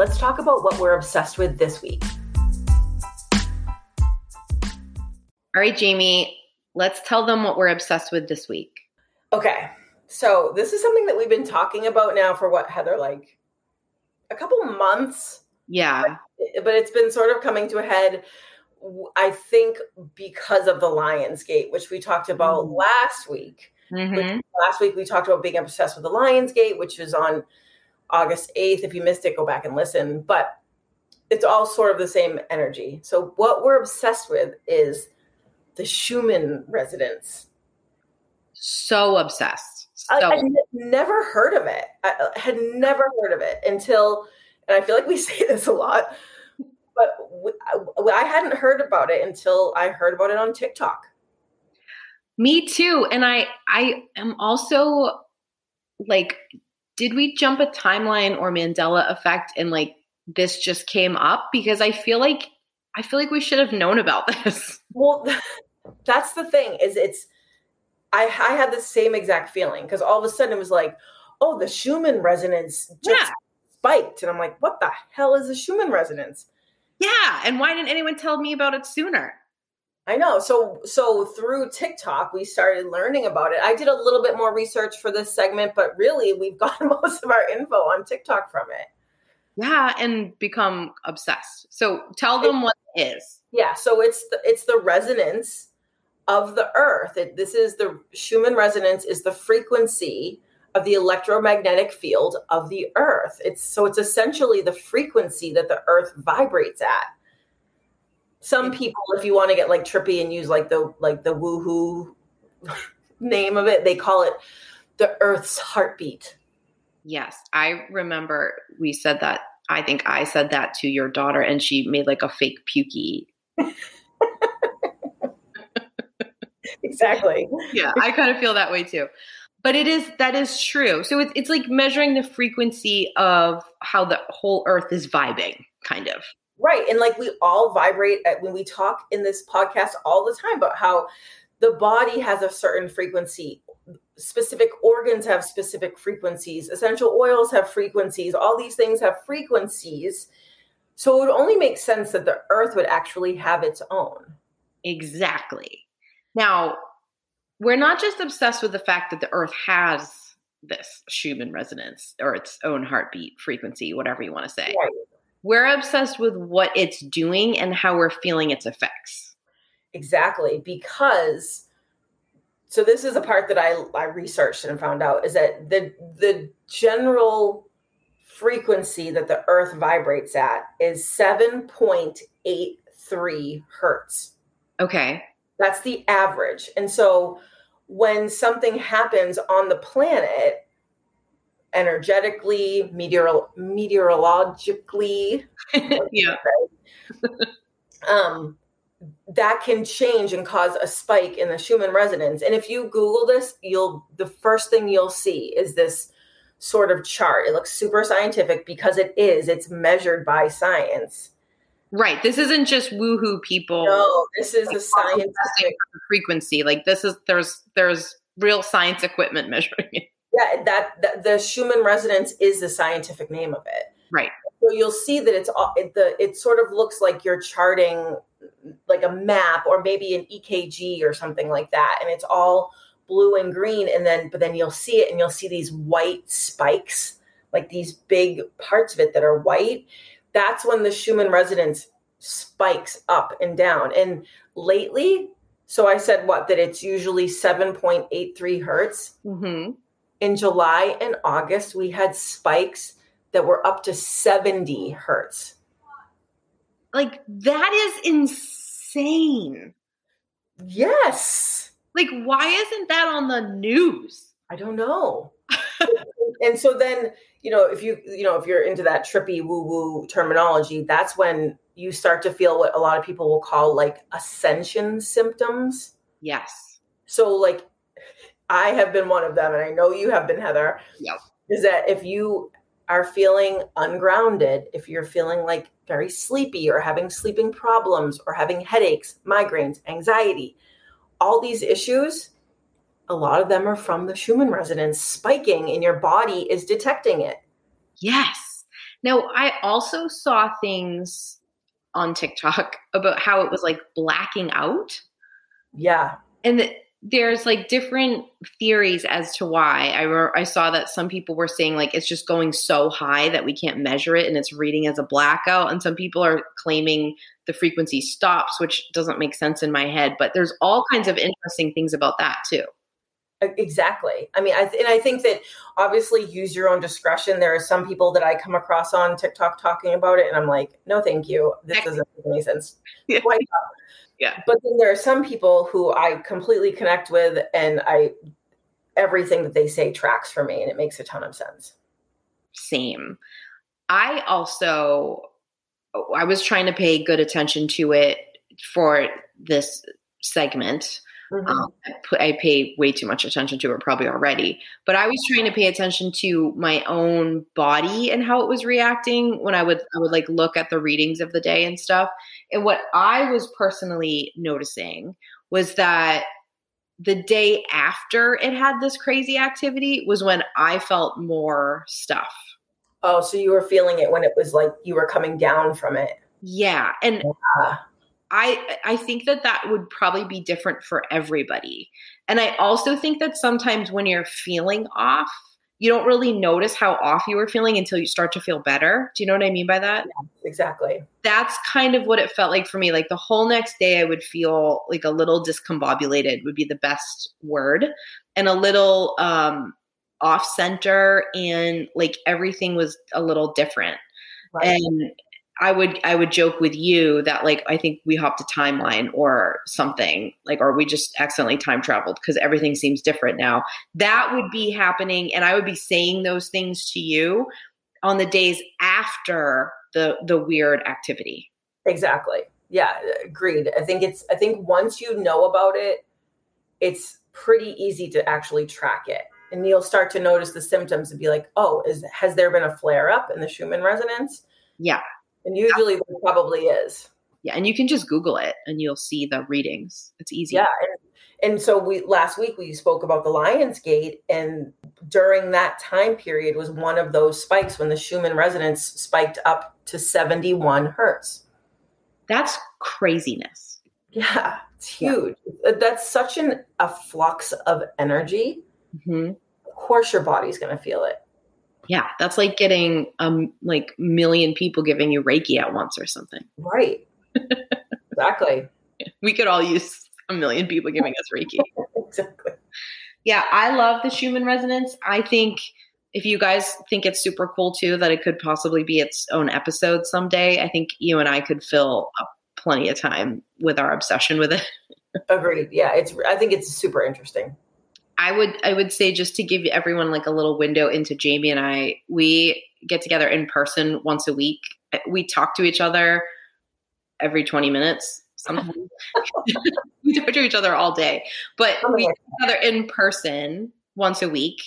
Let's talk about what we're obsessed with this week. All right, Jamie, let's tell them what we're obsessed with this week. Okay. So, this is something that we've been talking about now for what, Heather, like a couple months, Yeah. but it's been sort of coming to a head. I think because of the Lionsgate, which we talked about Mm. last week. Mhm. Last week we talked about being obsessed with the Lionsgate, which is on August 8th. If you missed it, go back and listen. But it's all sort of the same energy. So what we're obsessed with is the Schumann resonance. So obsessed. So I, I never heard of it. I, I had never heard of it until, and I feel like we say this a lot, but w- I, I hadn't heard about it until I heard about it on TikTok. Me too. And I I am also like did we jump a timeline or Mandela effect and like this just came up because I feel like I feel like we should have known about this. Well, that's the thing is it's I I had the same exact feeling because all of a sudden it was like, oh, the Schumann resonance just Yeah. spiked, and I'm like, what the hell is a Schumann resonance? Yeah, and why didn't anyone tell me about it sooner? I know. So so through TikTok, we started learning about it. I did a little bit more research for this segment, but really we've gotten most of our info on TikTok from it. Yeah, and become obsessed. So tell them what it is. Yeah, so it's the it's the resonance of the earth. It, this is the Schumann resonance is the frequency of the electromagnetic field of the earth. It's so it's essentially the frequency that the earth vibrates at. Some people if you want to get like trippy and use like the like the woohoo name of it, they call it the earth's heartbeat. Yes, I remember we said that. I think I said that to your daughter, and she made like a fake pukey. Exactly. Yeah, I kind of feel that way too. But it is that is true. So it's it's like measuring the frequency of how the whole Earth is vibing, kind of. Right. And like we all vibrate at, when we talk in this podcast all the time about how the body has a certain frequency. Specific organs have specific frequencies. Essential oils have frequencies. All these things have frequencies. So it would only make sense that the earth would actually have its own. Exactly. Now, we're not just obsessed with the fact that the Earth has this Schumann resonance or its own heartbeat frequency, whatever you want to say. Right. We're obsessed with what it's doing and how we're feeling its effects. Exactly. Because so this is a part that I, I researched and found out is that the the general frequency that the earth vibrates at is 7.83 hertz. Okay. That's the average. And so when something happens on the planet, energetically, meteor- meteorologically, yeah. um, that can change and cause a spike in the Schumann resonance. And if you Google this, you'll the first thing you'll see is this sort of chart. It looks super scientific because it is. It's measured by science. Right. This isn't just woohoo people. No, this is the Like, scientific. frequency. Like this is there's there's real science equipment measuring it. Yeah, that, that the Schumann resonance is the scientific name of it. Right. So you'll see that it's all it, the it sort of looks like you're charting like a map or maybe an EKG or something like that, and it's all blue and green, and then but then you'll see it and you'll see these white spikes, like these big parts of it that are white. That's when the Schumann resonance spikes up and down. And lately, so I said what that it's usually seven point eight three hertz Mm-hmm. In July and August, we had spikes that were up to 70 hertz. Like that is insane. Yes. Like why isn't that on the news? I don't know. and so then, you know, if you you know, if you're into that trippy woo woo terminology, that's when you start to feel what a lot of people will call like ascension symptoms. Yes. So like I have been one of them and I know you have been Heather. Yep. Is that if you are feeling ungrounded, if you're feeling like very sleepy or having sleeping problems or having headaches, migraines, anxiety, all these issues, a lot of them are from the Schumann resonance spiking and your body is detecting it. Yes. Now, I also saw things on TikTok about how it was like blacking out. Yeah. And there's like different theories as to why. I re- I saw that some people were saying like it's just going so high that we can't measure it and it's reading as a blackout and some people are claiming the frequency stops which doesn't make sense in my head, but there's all kinds of interesting things about that too. Exactly. I mean, I th- and I think that obviously use your own discretion. There are some people that I come across on TikTok talking about it, and I'm like, no, thank you. This doesn't make any sense. Yeah. Yeah. But then there are some people who I completely connect with, and I everything that they say tracks for me, and it makes a ton of sense. Same. I also I was trying to pay good attention to it for this segment. Mhm. Um, I, put, I pay way too much attention to it probably already, but I was trying to pay attention to my own body and how it was reacting when I would I would like look at the readings of the day and stuff. And what I was personally noticing was that the day after it had this crazy activity was when I felt more stuff. Oh, so you were feeling it when it was like you were coming down from it. Yeah, and Yeah. I I think that that would probably be different for everybody. And I also think that sometimes when you're feeling off, you don't really notice how off you were feeling until you start to feel better. Do you know what I mean by that? Exactly. That's kind of what it felt like for me. Like the whole next day I would feel like a little discombobulated would be the best word and a little um off center and like everything was a little different Right. and i would i would joke with you that like i think we hopped a timeline or something like or we just accidentally time traveled because everything seems different now that would be happening and i would be saying those things to you on the days after the the weird activity Exactly. Yeah, agreed. I think it's I think once you know about it, it's pretty easy to actually track it. And you'll start to notice the symptoms and be like, "Oh, is has there been a flare up in the Schumann resonance?" yeah And usually there probably is. yeah and you can just google it and you'll see the readings it's easy Yeah. And, and so we last week we spoke about the Lions Gate and during that time period was one of those spikes when the Schumann resonance spiked up to 71 hertz. that's craziness Yeah, it's huge. That's such an a flux of energy. hmm Of course, your body's going to feel it. Yeah, that's like getting um like million people giving you Reiki at once or something. Right. exactly. We could all use a million people giving us Reiki. Exactly. Yeah, I love the Schumann resonance. I think if you guys think it's super cool too, that it could possibly be its own episode someday, I think you and I could fill up plenty of time with our obsession with it. Agreed. Yeah, it's. I think it's super interesting. I would I would say just to give everyone like a little window into Jamie and I, we get together in person once a week. We talk to each other every 20 minutes. Sometimes we talk to each other all day, but Oh we get together in person once a week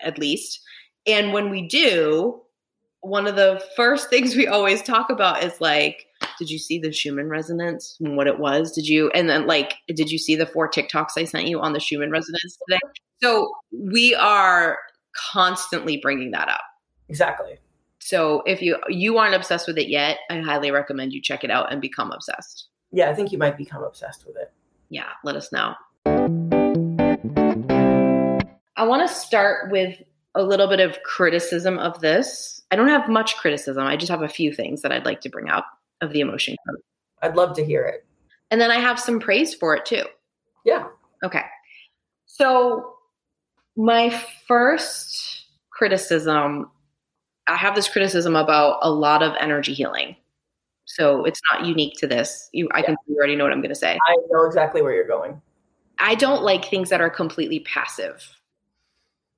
at least. And when we do, one of the first things we always talk about is like, did you see the Schumann resonance and what it was? Did you, and then like, did you see the four TikToks I sent you on the Schumann resonance today? So we are constantly bringing that up. Exactly. So if you you aren't obsessed with it yet, I highly recommend you check it out and become obsessed. Yeah, I think you might become obsessed with it. Yeah, let us know. I want to start with a little bit of criticism of this. I don't have much criticism. I just have a few things that I'd like to bring up of the emotion code. I'd love to hear it. And then I have some praise for it too. Yeah. Okay. So, my first criticism I have this criticism about a lot of energy healing. So, it's not unique to this. You, I can you already know what I'm going to say. I know exactly where you're going. I don't like things that are completely passive.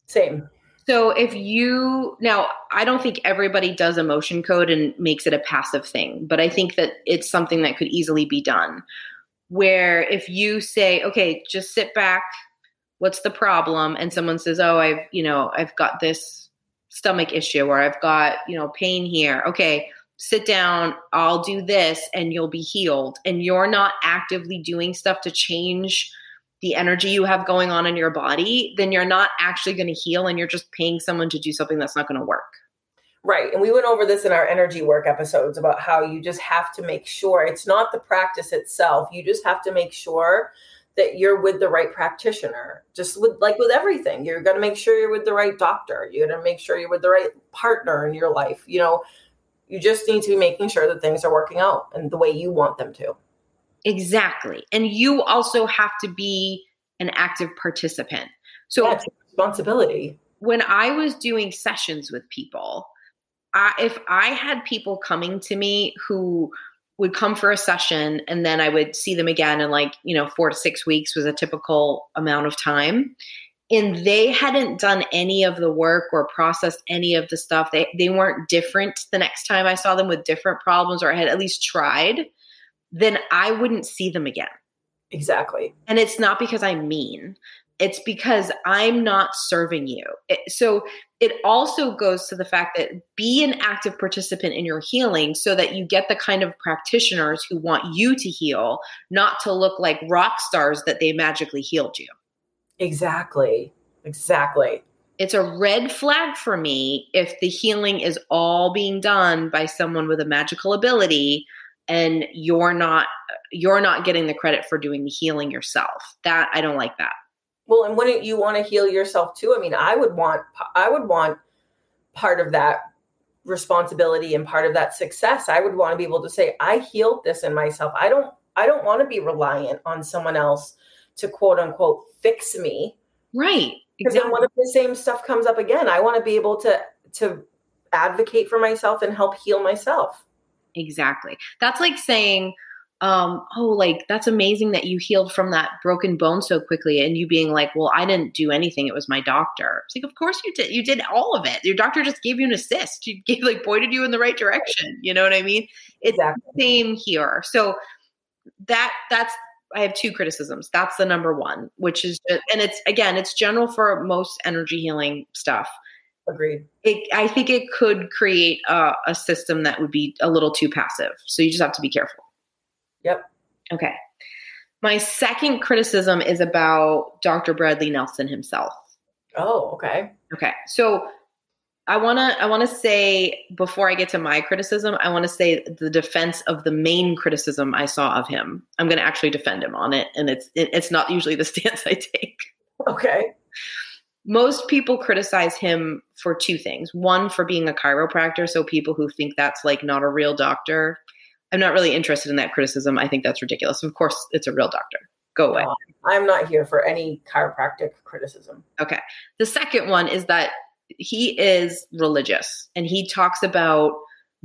Same. So if you now, I don't think everybody does emotion code and makes it a passive thing, but I think that it's something that could easily be done. Where if you say, okay, just sit back, what's the problem? And someone says, oh, I've, you know, I've got this stomach issue or I've got, you know, pain here. Okay, sit down, I'll do this and you'll be healed. And you're not actively doing stuff to change the energy you have going on in your body, then you're not actually going to heal and you're just paying someone to do something that's not going to work. Right. And we went over this in our energy work episodes about how you just have to make sure it's not the practice itself. You just have to make sure that you're with the right practitioner. Just with like with everything, you're going to make sure you're with the right doctor. You're going to make sure you're with the right partner in your life. You know, you just need to be making sure that things are working out and the way you want them to. Exactly. And you also have to be an active participant. So That's responsibility. When I was doing sessions with people, I, if I had people coming to me who would come for a session and then I would see them again in like, you know, four to six weeks was a typical amount of time. And they hadn't done any of the work or processed any of the stuff. They they weren't different the next time I saw them with different problems or I had at least tried then I wouldn't see them again. Exactly. And it's not because I'm mean, it's because I'm not serving you. It, so it also goes to the fact that be an active participant in your healing so that you get the kind of practitioners who want you to heal, not to look like rock stars that they magically healed you. Exactly. Exactly. It's a red flag for me if the healing is all being done by someone with a magical ability and you're not you're not getting the credit for doing the healing yourself. That i don't like that. Well and wouldn't you want to heal yourself too? I mean i would want i would want part of that responsibility and part of that success. I would want to be able to say i healed this in myself. I don't i don't want to be reliant on someone else to quote unquote fix me. Right because exactly. then what if the same stuff comes up again? I want to be able to to advocate for myself and help heal myself Exactly. That's like saying, um, oh, like that's amazing that you healed from that broken bone so quickly, and you being like, well, I didn't do anything; it was my doctor. It's like, of course you did. You did all of it. Your doctor just gave you an assist. He gave, like pointed you in the right direction. You know what I mean? It's exactly. the same here. So that that's I have two criticisms. That's the number one, which is, and it's again, it's general for most energy healing stuff. Agreed. It, I think it could create a, a system that would be a little too passive. So you just have to be careful. Yep. Okay. My second criticism is about Dr. Bradley Nelson himself. Oh, okay. Okay. So I want to I want to say before I get to my criticism, I want to say the defense of the main criticism I saw of him. I'm going to actually defend him on it and it's it, it's not usually the stance I take. Okay most people criticize him for two things. One, for being a chiropractor. So people who think that's like not a real doctor. I'm not really interested in that criticism. I think that's ridiculous. Of course, it's a real doctor. Go away. No, I'm not here for any chiropractic criticism. Okay. The second one is that he is religious and he talks about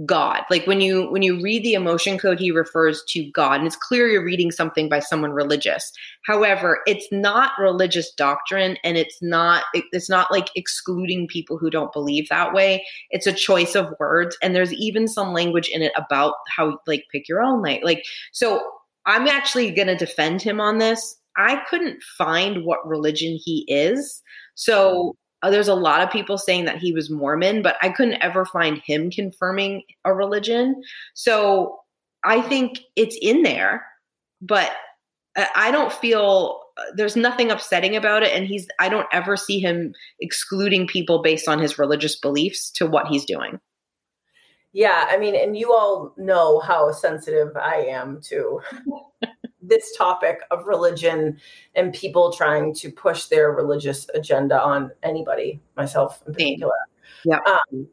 God. Like when you when you read the emotion code, he refers to God, and it's clear you're reading something by someone religious. However, it's not religious doctrine, and it's not it's not like excluding people who don't believe that way. It's a choice of words, and there's even some language in it about how like pick your own light. like. So I'm actually going to defend him on this. I couldn't find what religion he is. So uh, there's a lot of people saying that he was Mormon, but I couldn't ever find him confirming a religion. So I think it's in there, but I don't feel uh, there's nothing upsetting about it. And he's, I don't ever see him excluding people based on his religious beliefs to what he's doing. Yeah. I mean, and you all know how sensitive I am to this topic of religion and people trying to push their religious agenda on anybody, myself in particular. Yeah. Um,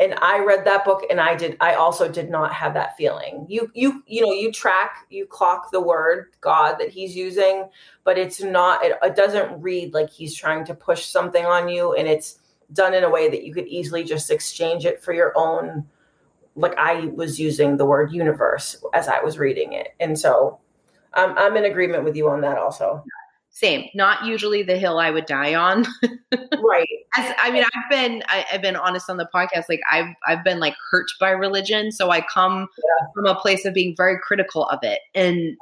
and I read that book and I did I also did not have that feeling. You you you know, you track, you clock the word God that he's using, but it's not it, it doesn't read like he's trying to push something on you and it's done in a way that you could easily just exchange it for your own like I was using the word universe as I was reading it. And so I'm, I'm in agreement with you on that also. same. Not usually the hill I would die on. right. As, I mean, I've been I, have been honest on the podcast. Like I've I've been like hurt by religion, so I come yeah. from a place of being very critical of it, and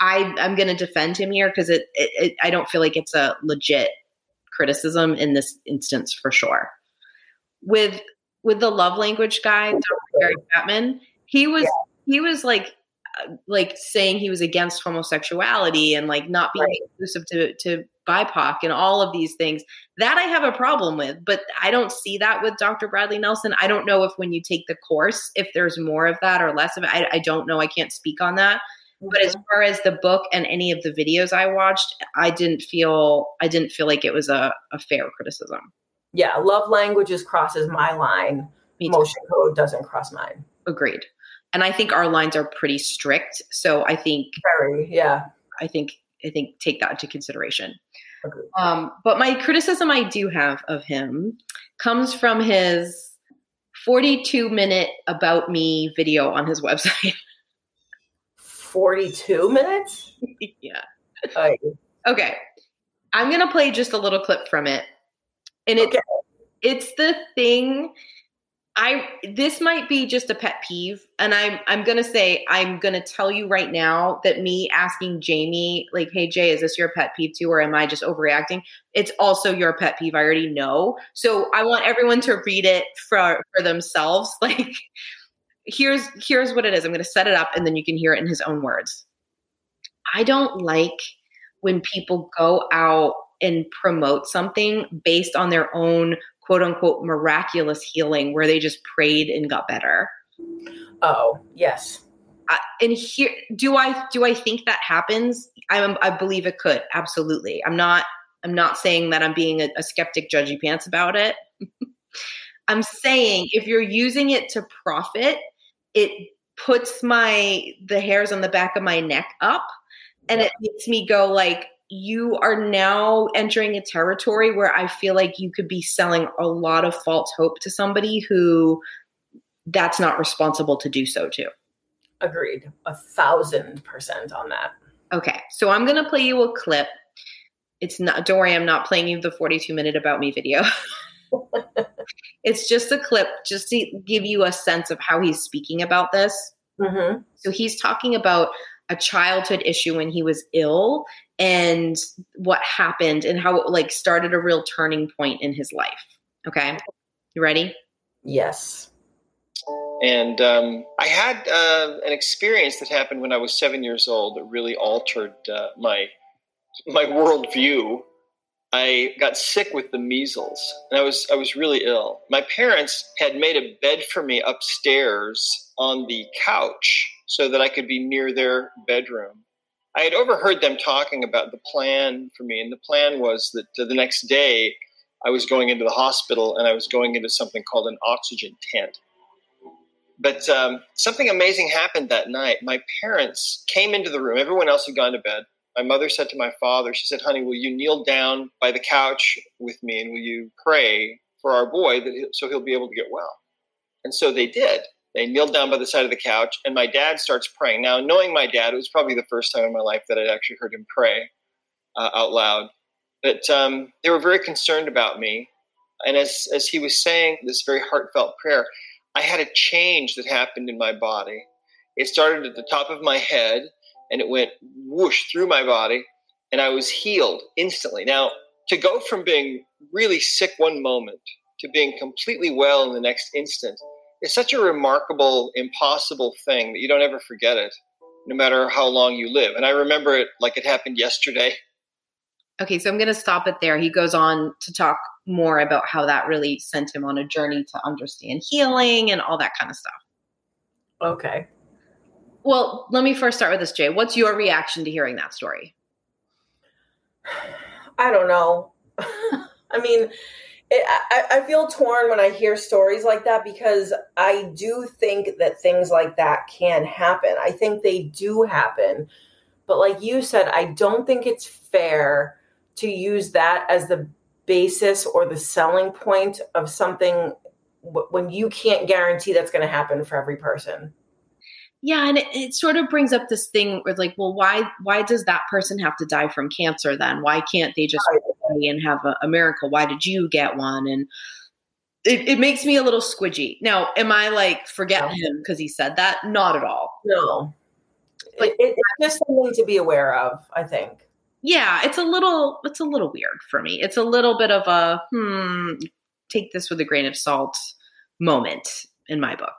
I I'm going to defend him here because it, it, it I don't feel like it's a legit criticism in this instance for sure. With with the love language guy, Dr. Gary Chapman, he was yeah. he was like like saying he was against homosexuality and like not being right. inclusive to to BIPOC and all of these things. That I have a problem with, but I don't see that with Dr. Bradley Nelson. I don't know if when you take the course, if there's more of that or less of it. I, I don't know. I can't speak on that. Mm-hmm. But as mm-hmm. far as the book and any of the videos I watched, I didn't feel I didn't feel like it was a, a fair criticism. Yeah, love languages crosses my line. Motion code doesn't cross mine. Agreed and I think our lines are pretty strict. So I think very yeah. I think I think take that into consideration. Um, but my criticism I do have of him comes from his 42 minute about me video on his website. 42 minutes? yeah. Okay. I'm going to play just a little clip from it. And it's okay. it's the thing I this might be just a pet peeve, and I'm I'm gonna say I'm gonna tell you right now that me asking Jamie like, "Hey Jay, is this your pet peeve too, or am I just overreacting?" It's also your pet peeve. I already know, so I want everyone to read it for for themselves. Like, here's here's what it is. I'm gonna set it up, and then you can hear it in his own words. I don't like when people go out and promote something based on their own quote unquote miraculous healing where they just prayed and got better. Oh, yes. Uh, and here do I do I think that happens? I I believe it could. Absolutely. I'm not I'm not saying that I'm being a, a skeptic judgy pants about it. I'm saying if you're using it to profit, it puts my the hairs on the back of my neck up and it makes me go like you are now entering a territory where I feel like you could be selling a lot of false hope to somebody who that's not responsible to do so to. Agreed. A thousand percent on that. Okay. So I'm going to play you a clip. It's not, don't worry, I'm not playing you the 42 minute about me video. it's just a clip just to give you a sense of how he's speaking about this. Mm-hmm. So he's talking about a childhood issue when he was ill and what happened and how it like started a real turning point in his life. Okay. You ready? Yes. And um, I had uh, an experience that happened when I was seven years old that really altered uh, my my worldview. I got sick with the measles, and I was I was really ill. My parents had made a bed for me upstairs on the couch so that I could be near their bedroom. I had overheard them talking about the plan for me, and the plan was that the next day I was going into the hospital and I was going into something called an oxygen tent. But um, something amazing happened that night. My parents came into the room, everyone else had gone to bed. My mother said to my father, She said, Honey, will you kneel down by the couch with me and will you pray for our boy that so he'll be able to get well? And so they did. They kneeled down by the side of the couch, and my dad starts praying. Now, knowing my dad, it was probably the first time in my life that I'd actually heard him pray uh, out loud. But um, they were very concerned about me. And as, as he was saying this very heartfelt prayer, I had a change that happened in my body. It started at the top of my head and it went whoosh through my body, and I was healed instantly. Now, to go from being really sick one moment to being completely well in the next instant it's such a remarkable, impossible thing that you don't ever forget it, no matter how long you live. And I remember it like it happened yesterday. Okay, so I'm going to stop it there. He goes on to talk more about how that really sent him on a journey to understand healing and all that kind of stuff. Okay. Well, let me first start with this, Jay. What's your reaction to hearing that story? I don't know. I mean, it, I, I feel torn when I hear stories like that because I do think that things like that can happen. I think they do happen. But like you said, I don't think it's fair to use that as the basis or the selling point of something when you can't guarantee that's going to happen for every person. yeah, and it, it sort of brings up this thing where like, well, why why does that person have to die from cancer then? Why can't they just and have a, a miracle? Why did you get one? And it, it makes me a little squidgy. Now, am I like forget him because he said that? Not at all. No. But- It- it- it's just something to be aware of, I think. Yeah, it's a little it's a little weird for me. It's a little bit of a hmm, take this with a grain of salt moment in my book.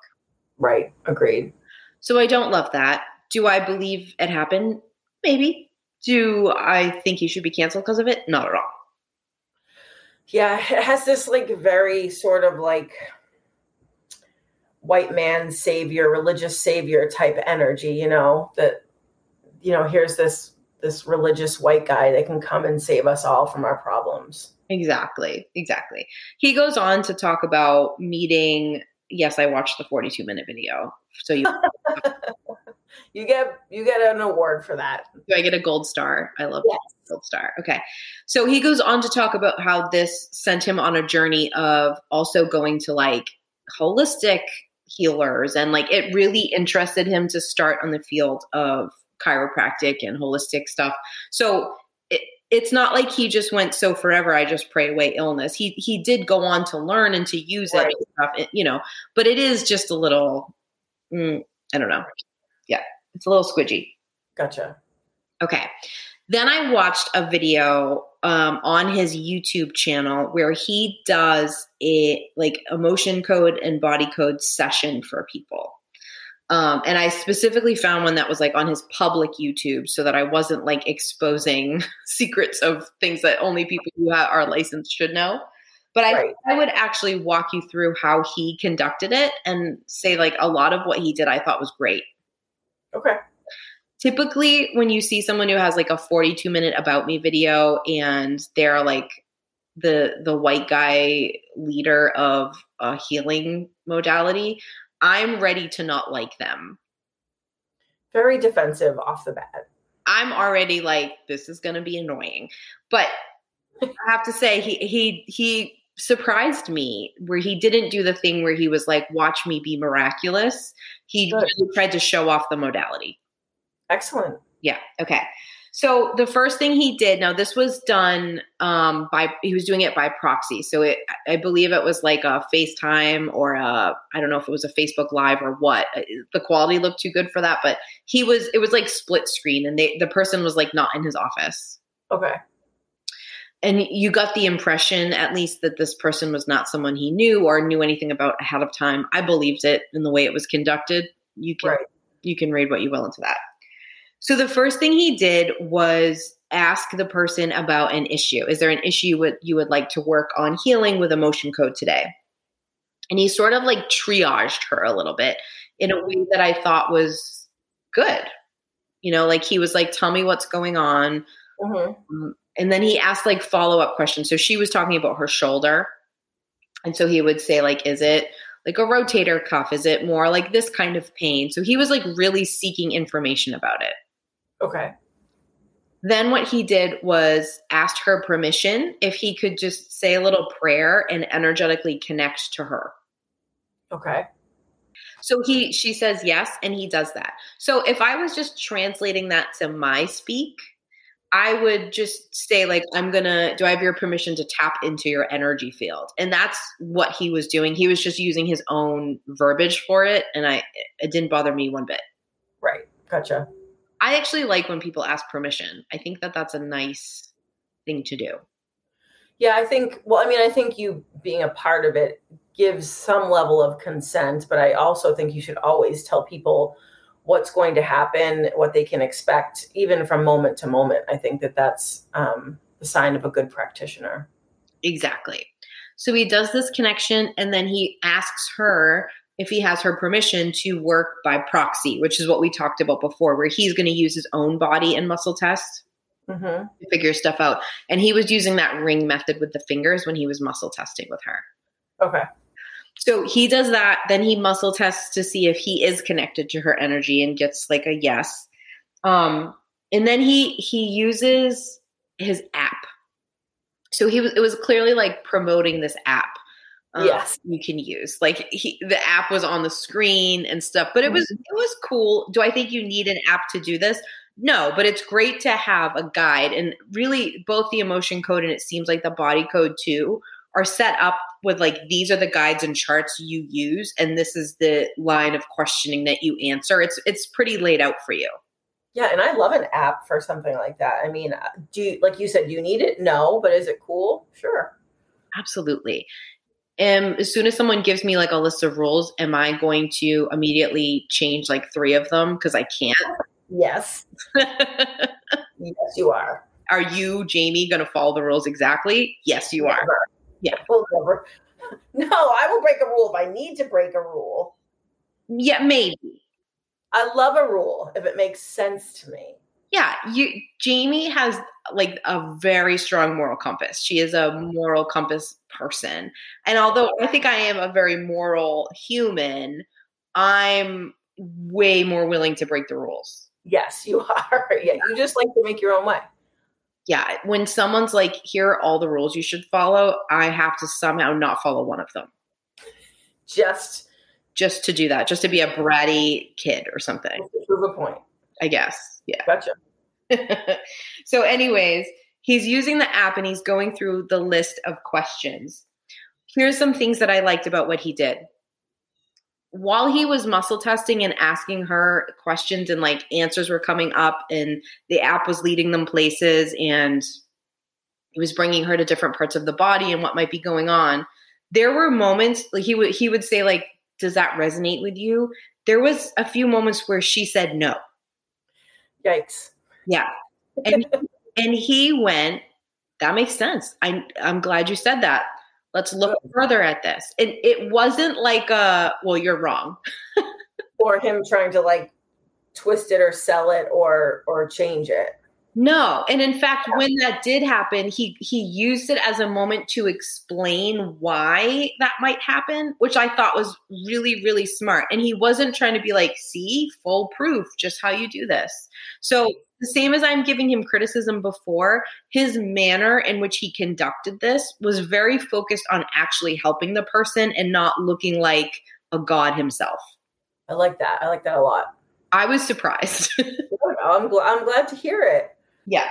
Right. Agreed. So I don't love that. Do I believe it happened? Maybe. Do I think he should be canceled because of it? Not at all. Yeah, it has this like very sort of like white man savior, religious savior type energy, you know, that you know, here's this this religious white guy that can come and save us all from our problems. Exactly. Exactly. He goes on to talk about meeting. Yes, I watched the 42 minute video. So you You get you get an award for that. do I get a gold star? I love Yes. Gold star. Okay. So he goes on to talk about how this sent him on a journey of also going to like holistic healers and like it really interested him to start on the field of chiropractic and holistic stuff. So it, it's not like he just went so forever I just pray away illness. He he did go on to learn and to use Right. it and stuff, you know, but it is just a little mm, I don't know. Yeah, it's a little squidgy. Gotcha. Okay. Then I watched a video um, on his YouTube channel where he does a like emotion code and body code session for people. Um, and I specifically found one that was like on his public YouTube so that I wasn't like exposing secrets of things that only people who are licensed should know. But I, Right. I would actually walk you through how he conducted it and say like a lot of what he did I thought was great Okay. Typically when you see someone who has like a 42 minute about me video and they're like the the white guy leader of a healing modality i'm ready to not like them Very defensive off the bat. i'm already like this is going to be annoying but i have to say he he he surprised me where he didn't do the thing where he was like watch me be miraculous he Good. really tried to show off the modality Excellent. Yeah. Okay. So the first thing he did, now this was done um, by he was doing it by proxy. So it, I believe it was like a FaceTime or a I don't know if it was a Facebook Live or what. Uh, The quality looked too good for that, but he was it was like split screen, and they the person was like not in his office, Okay. and you got the impression at least that this person was not someone he knew or knew anything about ahead of time. I believed it in the way it was conducted. You can Right. you can read what you will into that. So the first thing he did was ask the person about an issue. Is there an issue you would you would like to work on healing with emotion code today? And he sort of like triaged her a little bit in a way that I thought was good. You know, like he was like, "Tell me what's going on," hmm Um, and then he asked like follow up questions. So she was talking about her shoulder, and so he would say like, "Is it like a rotator cuff? Is it more like this kind of pain?" So he was like really seeking information about it. Okay. Then what he did was asked her permission if he could just say a little prayer and energetically connect to her. Okay. So he she says yes and he does that. So if I was just translating that to my speak, I would just say like I'm going to do I have your permission to tap into your energy field? And that's what he was doing. He was just using his own verbiage for it and I it didn't bother me one bit. Right. Gotcha. I actually like when people ask permission. I think that that's a nice thing to do. Yeah, I think, well, I mean, I think you being a part of it gives some level of consent, but I also think you should always tell people what's going to happen, what they can expect, even from moment to moment. I think that that's um, the sign of a good practitioner. Exactly. So he does this connection and then he asks her if he has her permission to work by proxy, which is what we talked about before, where he's going to use his own body and muscle test hmm to figure stuff out. And he was using that ring method with the fingers when he was muscle testing with her. Okay. So he does that. Then he muscle tests to see if he is connected to her energy and gets like a yes. Um, and then he he uses his app. So he was it was clearly like promoting this app um, Yes. you can use. Like he, the app was on the screen and stuff, but it was it was cool. Do I think you need an app to do this? No, but it's great to have a guide and really both the emotion code and it seems like the body code too are set up with like these are the guides and charts you use and this is the line of questioning that you answer. It's it's pretty laid out for you. Yeah, and I love an app for something like that. I mean, uh, do you, like you said, do you need it? No, but is it cool? Sure. Absolutely. Um, as soon as someone gives me like a list of rules, am I going to immediately change like three of them because I can't? Yes, yes, you are. are you, Jamie, going to follow the rules exactly? Yes, you are. Yeah. Never. No, I will break a rule if I need to break a rule. Yeah, maybe. I love a rule if it makes sense to me. Yeah, you. Jamie has like a very strong moral compass. She is a moral compass person, and although I think I am a very moral human, I'm way more willing to break the rules. Yes, you are. Yeah, you just like to make your own way. yeah, when someone's like, here are all the rules you should follow, I have to somehow not follow one of them Just just to do that, just to be a bratty kid or something, to prove a point. I guess. Yeah. Gotcha. so, anyways, he's using the app and he's going through the list of questions. Here's some things that I liked about what he did. While he was muscle testing and asking her questions and like answers were coming up and the app was leading them places and he was bringing her to different parts of the body and what might be going on. There were moments like he would he would say like does that resonate with you? There was a few moments where she said no. Yikes. Yeah. And and he went, that makes sense. I I'm glad you said that. Let's look further at this. And it wasn't like a well, you're wrong. Or him trying to like twist it or sell it or or change it. No. And in fact, when that did happen, he he used it as a moment to explain why that might happen, which I thought was really, really smart. And he wasn't trying to be like, see, full proof, just how you do this. So the same as I'm giving him criticism before, his manner in which he conducted this was very focused on actually helping the person and not looking like a god himself. I like that. I like that a lot. I was surprised. I'm glad. I'm glad to hear it. Yeah.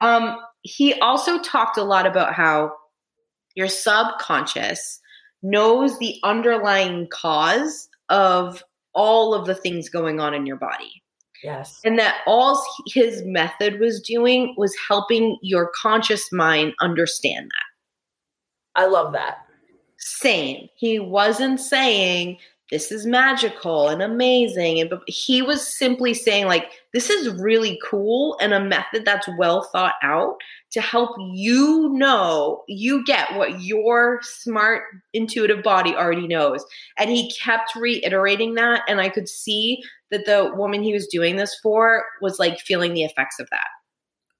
Um, he also talked a lot about how your subconscious knows the underlying cause of all of the things going on in your body. Yes. And that all his method was doing was helping your conscious mind understand that. I love that. Same. He wasn't saying this is magical and amazing and he was simply saying like this is really cool and a method that's well thought out to help you know you get what your smart intuitive body already knows and he kept reiterating that and i could see that the woman he was doing this for was like feeling the effects of that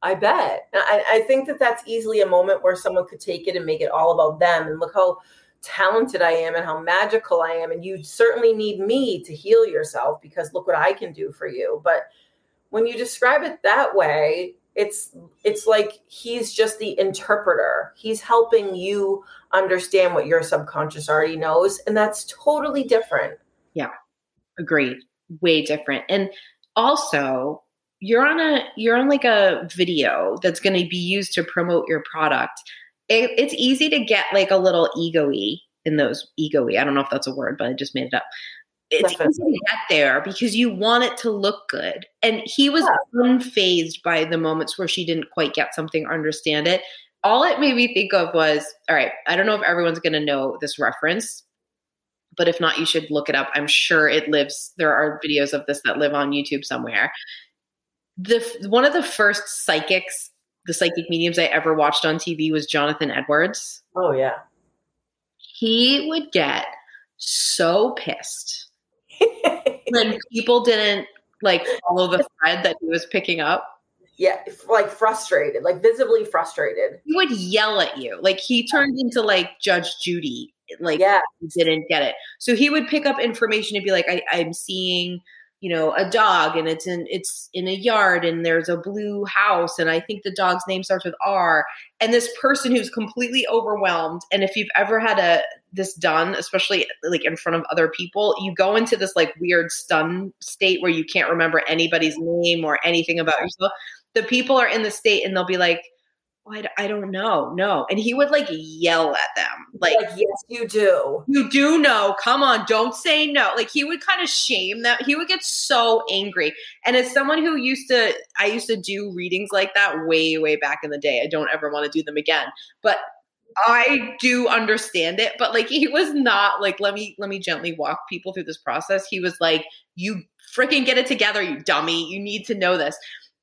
I bet. I, I think that that's easily a moment where someone could take it and make it all about them and look how talented I am and how magical I am. And you certainly need me to heal yourself because look what I can do for you. But when you describe it that way, it's it's like he's just the interpreter. He's helping you understand what your subconscious already knows. And that's totally different. Yeah. Agreed way different and also you're on a you're on like a video that's going to be used to promote your product it, it's easy to get like a little ego-y in those ego-y i don't know if that's a word but i just made it up. It's easy to get there because you want it to look good. And he was unfazed by the moments where she didn't quite get something or understand it. All it made me think of was all right i don't know if everyone's going to know this reference but if not you should look it up. I'm sure it lives there are videos of this that live on youtube somewhere. The one of the first psychics the psychic mediums i ever watched on tv was jonathan edwards Oh yeah. he would get so pissed when people didn't like follow the thread that he was picking up yeah, like frustrated, like visibly frustrated. he would yell at you like he turned into like judge judy like Yeah. he didn't get it so he would pick up information and be like I, i'm seeing you know a dog and it's in it's in a yard and there's a blue house and i think the dog's name starts with r. And this person who's completely overwhelmed and if you've ever had a this done especially like in front of other people you go into this like weird stun state where you can't remember anybody's name or anything about yourself. The people are in the state and they'll be like I, I don't know. No. And he would like yell at them. Like, like, yes, you do. You do know. Come on. Don't say no. Like, he would kind of shame that. He would get so angry. And as someone who used to, I used to do readings like that way, way back in the day. I don't ever want to do them again. But I do understand it. But like, he was not like, let me, let me gently walk people through this process. He was like, you freaking get it together, you dummy. You need to know this.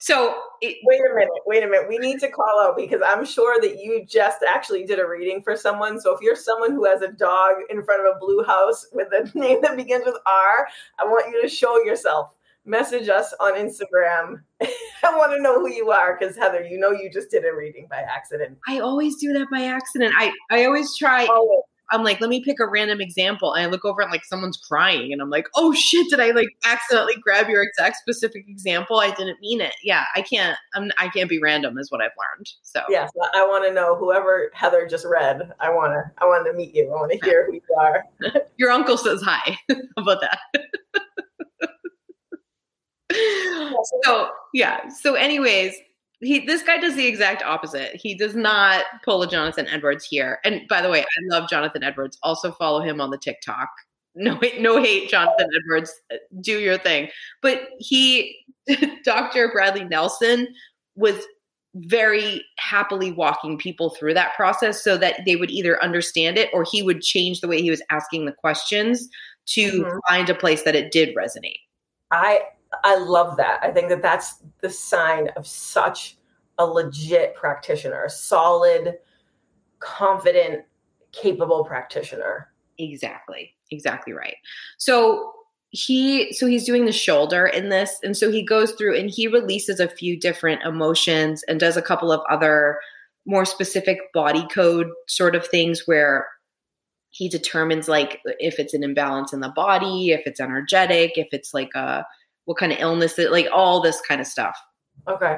So it, wait a minute, wait a minute. We need to call out because I'm sure that you just actually did a reading for someone. So if you're someone who has a dog in front of a blue house with a name that begins with R, I want you to show yourself. Message us on Instagram. I want to know who you are because Heather, you know you just did a reading by accident. I always do that by accident. I I always try. Oh I'm like, let me pick a random example. And I look over and like someone's crying and I'm like, oh shit, did I like accidentally grab your exact specific example? I didn't mean it. Yeah, I can't, I'm, I can't be random is what I've learned. So yes, I want to know whoever Heather just read. I want to, I want to meet you. I want to hear who you are. your uncle says hi. How about that? so yeah. So anyways, he this guy does the exact opposite. He does not pull a Jonathan Edwards here. And by the way, I love Jonathan Edwards. Also follow him on the TikTok. No, no hate, Jonathan Edwards. Do your thing. But he, Dr. Bradley Nelson, was very happily walking people through that process so that they would either understand it or he would change the way he was asking the questions to mm-hmm. find a place that it did resonate. I I love that. I think that that's the sign of such a legit practitioner, a solid, confident, capable practitioner. Exactly. Exactly right. So he so he's doing the shoulder in this and so he goes through and he releases a few different emotions and does a couple of other more specific body code sort of things where he determines like if it's an imbalance in the body, if it's energetic, if it's like a what kind of illness, it, like all this kind of stuff. Okay.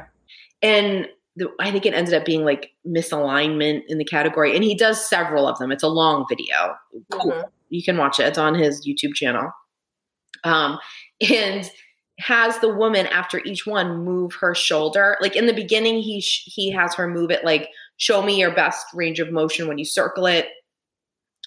And the, I think it ended up being like misalignment in the category. And he does several of them. It's a long video. Cool. Mm-hmm. You can watch it. It's on his YouTube channel. Um, and has the woman after each one move her shoulder. Like in the beginning, he sh- he has her move it like show me your best range of motion when you circle it.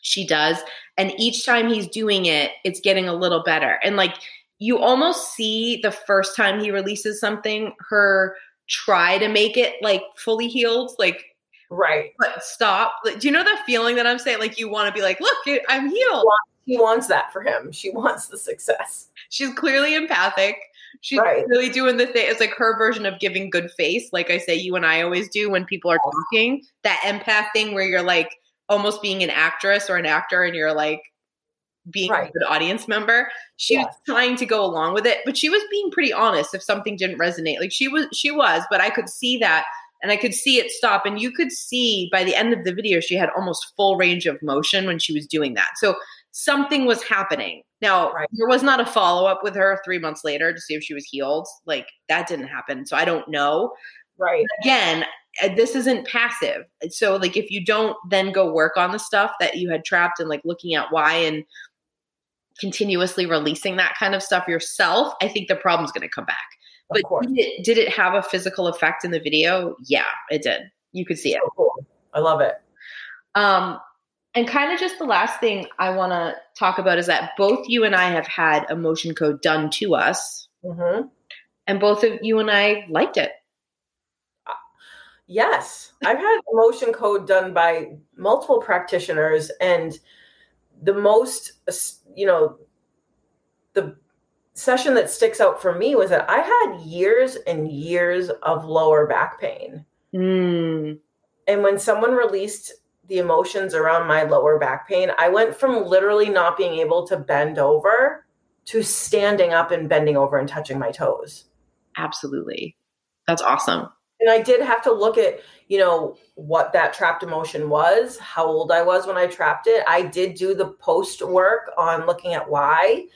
She does, and each time he's doing it, it's getting a little better. And like you almost see the first time he releases something, her try to make it like fully healed, like right, but stop. Like, do you know that feeling that I'm saying? Like you want to be like, look, I'm healed. She wants that for him. She wants the success. She's clearly empathic. She's right. really doing the thing. It's like her version of giving good face, like I say, you and I always do when people are talking. That empath thing where you're like almost being an actress or an actor, and you're like being right. a good audience member. She yes. was trying to go along with it, but she was being pretty honest if something didn't resonate. Like she was she was, but I could see that and I could see it stop and you could see by the end of the video she had almost full range of motion when she was doing that. So something was happening. Now, right. there was not a follow up with her 3 months later to see if she was healed. Like that didn't happen. So I don't know. Right. But again, uh, this isn't passive. So like if you don't then go work on the stuff that you had trapped and like looking at why and continuously releasing that kind of stuff yourself, I think the problem's going to come back. But did it, did it, have a physical effect in the video? Yeah, it did. You could see it. cool. I love it. Um, and kind of just the last thing I want to talk about is that both you and I have had emotion code done to us, mm-hmm. and both of you and I liked it. Uh, yes, I've had emotion code done by multiple practitioners, and the most you know the session that sticks out for me was that i had years and years of lower back pain. Mm. and when someone released the emotions around my lower back pain i went from literally not being able to bend over to standing up and bending over and touching my toes. Absolutely. That's awesome and I did have to look at, you know, what that trapped emotion was, how old I was when I trapped it. I did do the post work on looking at why.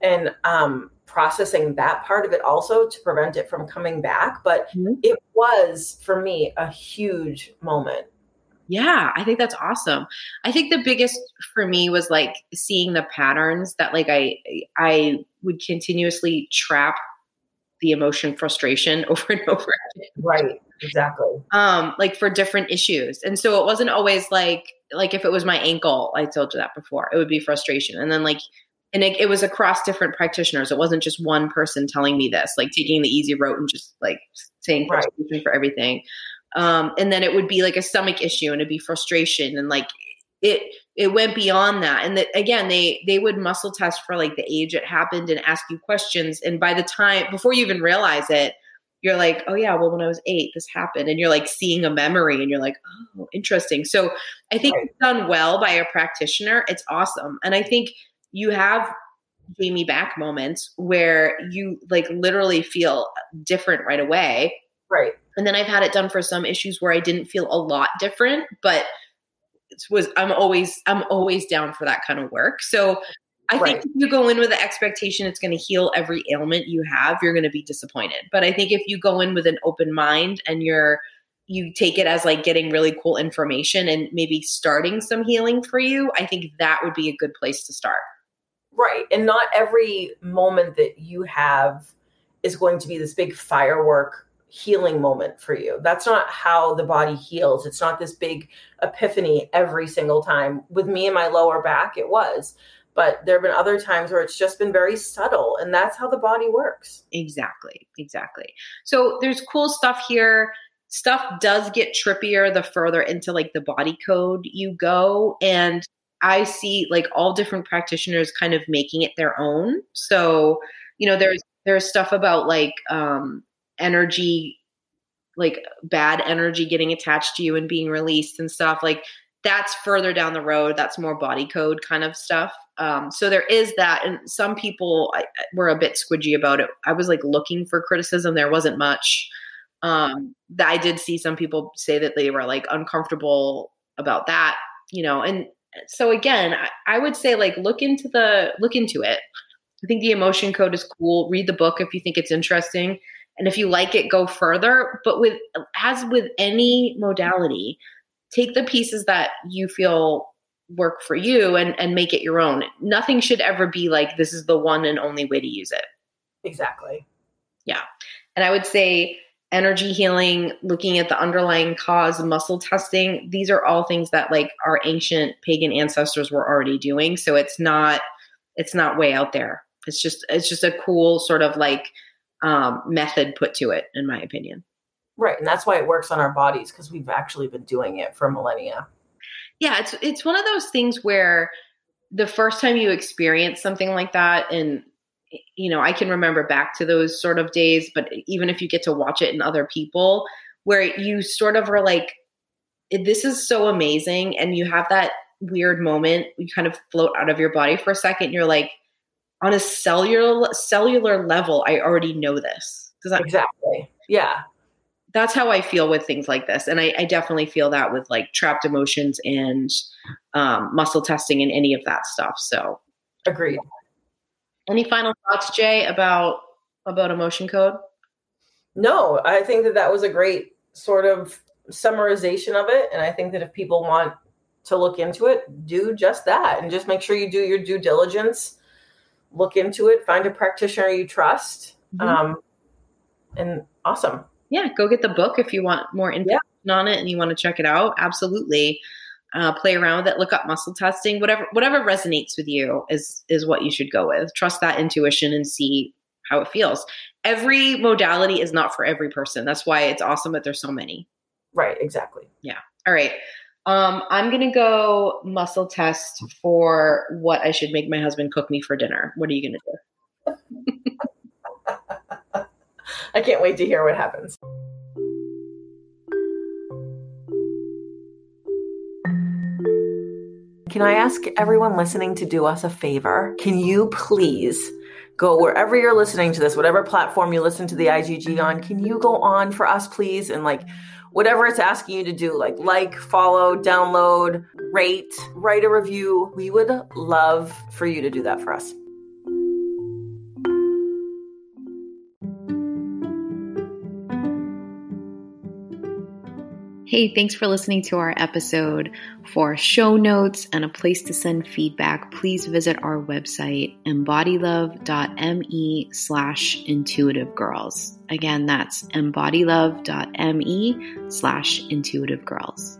And um, processing that part of it also to prevent it from coming back. But Mhm. it was for me a huge moment. Yeah, I think that's awesome. I think the biggest for me was like seeing the patterns that like I I would continuously trap the emotion frustration over and over again. Right. Exactly. Um like for different issues. And so it wasn't always like like if it was my ankle, I told you that before, it would be frustration. And then like and it, it was across different practitioners. It wasn't just one person telling me this, like taking the easy route and just like saying Right. frustration for everything. Um, and then it would be like a stomach issue and it'd be frustration and like it it went beyond that. And that again they they would muscle test for like the age it happened and ask you questions. And by the time before you even realize it you're like oh yeah well when i was eight this happened. And you're like seeing a memory and you're like oh interesting. So i think Right. it's done well by a practitioner. It's awesome. And i think you have jamie back moments where you like literally feel different right away. Right. and then I've had it done for some issues where I didn't feel a lot different, but was I'm always I'm always down for that kind of work. So I think if you go in with the expectation it's going to heal every ailment you have, you're going to be disappointed. But I think if you go in with an open mind and you're you take it as like getting really cool information and maybe starting some healing for you, I think that would be a good place to start. Right. And not every moment that you have is going to be this big firework healing moment for you. That's not how the body heals. It's not this big epiphany every single time. With me and my lower back, it was. But there have been other times where it's just been very subtle, and that's how the body works. Exactly. Exactly. So there's cool stuff here. Stuff does get trippier the further into like the body code you go. And I see like all different practitioners kind of making it their own. So, you know, there's there's stuff about like um energy like bad energy getting attached to you and being released and stuff like that's further down the road that's more body code kind of stuff. Um, so there is that and some people I, were a bit squidgy about it. I was like looking for criticism there wasn't much. Um, that i did see some people say that they were like uncomfortable about that you know and so again I, I would say like look into the look into it. I think the emotion code is cool. Read the book if you think it's interesting and if you like it go further. But with as with any modality take the pieces that you feel work for you and and make it your own. Nothing should ever be like this is the one and only way to use it. Exactly. Yeah. And i would say energy healing looking at the underlying cause muscle testing these are all things that like our ancient pagan ancestors were already doing. So it's not it's not way out there. It's just it's just a cool sort of like um, method put to it in my opinion Right. And that's why it works on our bodies because we've actually been doing it for millennia. yeah it's it's one of those things where the first time you experience something like that and you know i can remember back to those sort of days but even if you get to watch it in other people where you sort of are like this is so amazing and you have that weird moment you kind of float out of your body for a second you're like on a cellular cellular level i already know this does that Exactly. Yeah. that's how I feel with things like this. And I, I definitely feel that with like trapped emotions and um, muscle testing and any of that stuff. So Agreed. any final thoughts, Jay, about about emotion code? No, I think that that was a great sort of summarization of it. And I think that if people want to look into it, do just that and just make sure you do your due diligence, look into it, find a practitioner you trust. Mhm. Um, and awesome. Yeah, go get the book if you want more information on it and you want to check it out. Absolutely. Uh, play around with it, look up muscle testing, whatever whatever resonates with you is is what you should go with. Trust that intuition and see how it feels. Every modality is not for every person. That's why it's awesome that there's so many. Right, exactly. Yeah. All right. Um, I'm gonna go muscle test for what I should make my husband cook me for dinner. What are you gonna do? I can't wait to hear what happens. Can I ask everyone listening to do us a favor? Can you please go wherever you're listening to this, whatever platform you listen to the IGG on, can you go on for us, please? And like whatever it's asking you to do, like like, follow, download, rate, write a review. We would love for you to do that for us. Hey, thanks for listening to our episode. For show notes and a place to send feedback, please visit our website, embodylove.me slash intuitive girls. Again, that's embodylove.me slash intuitive girls.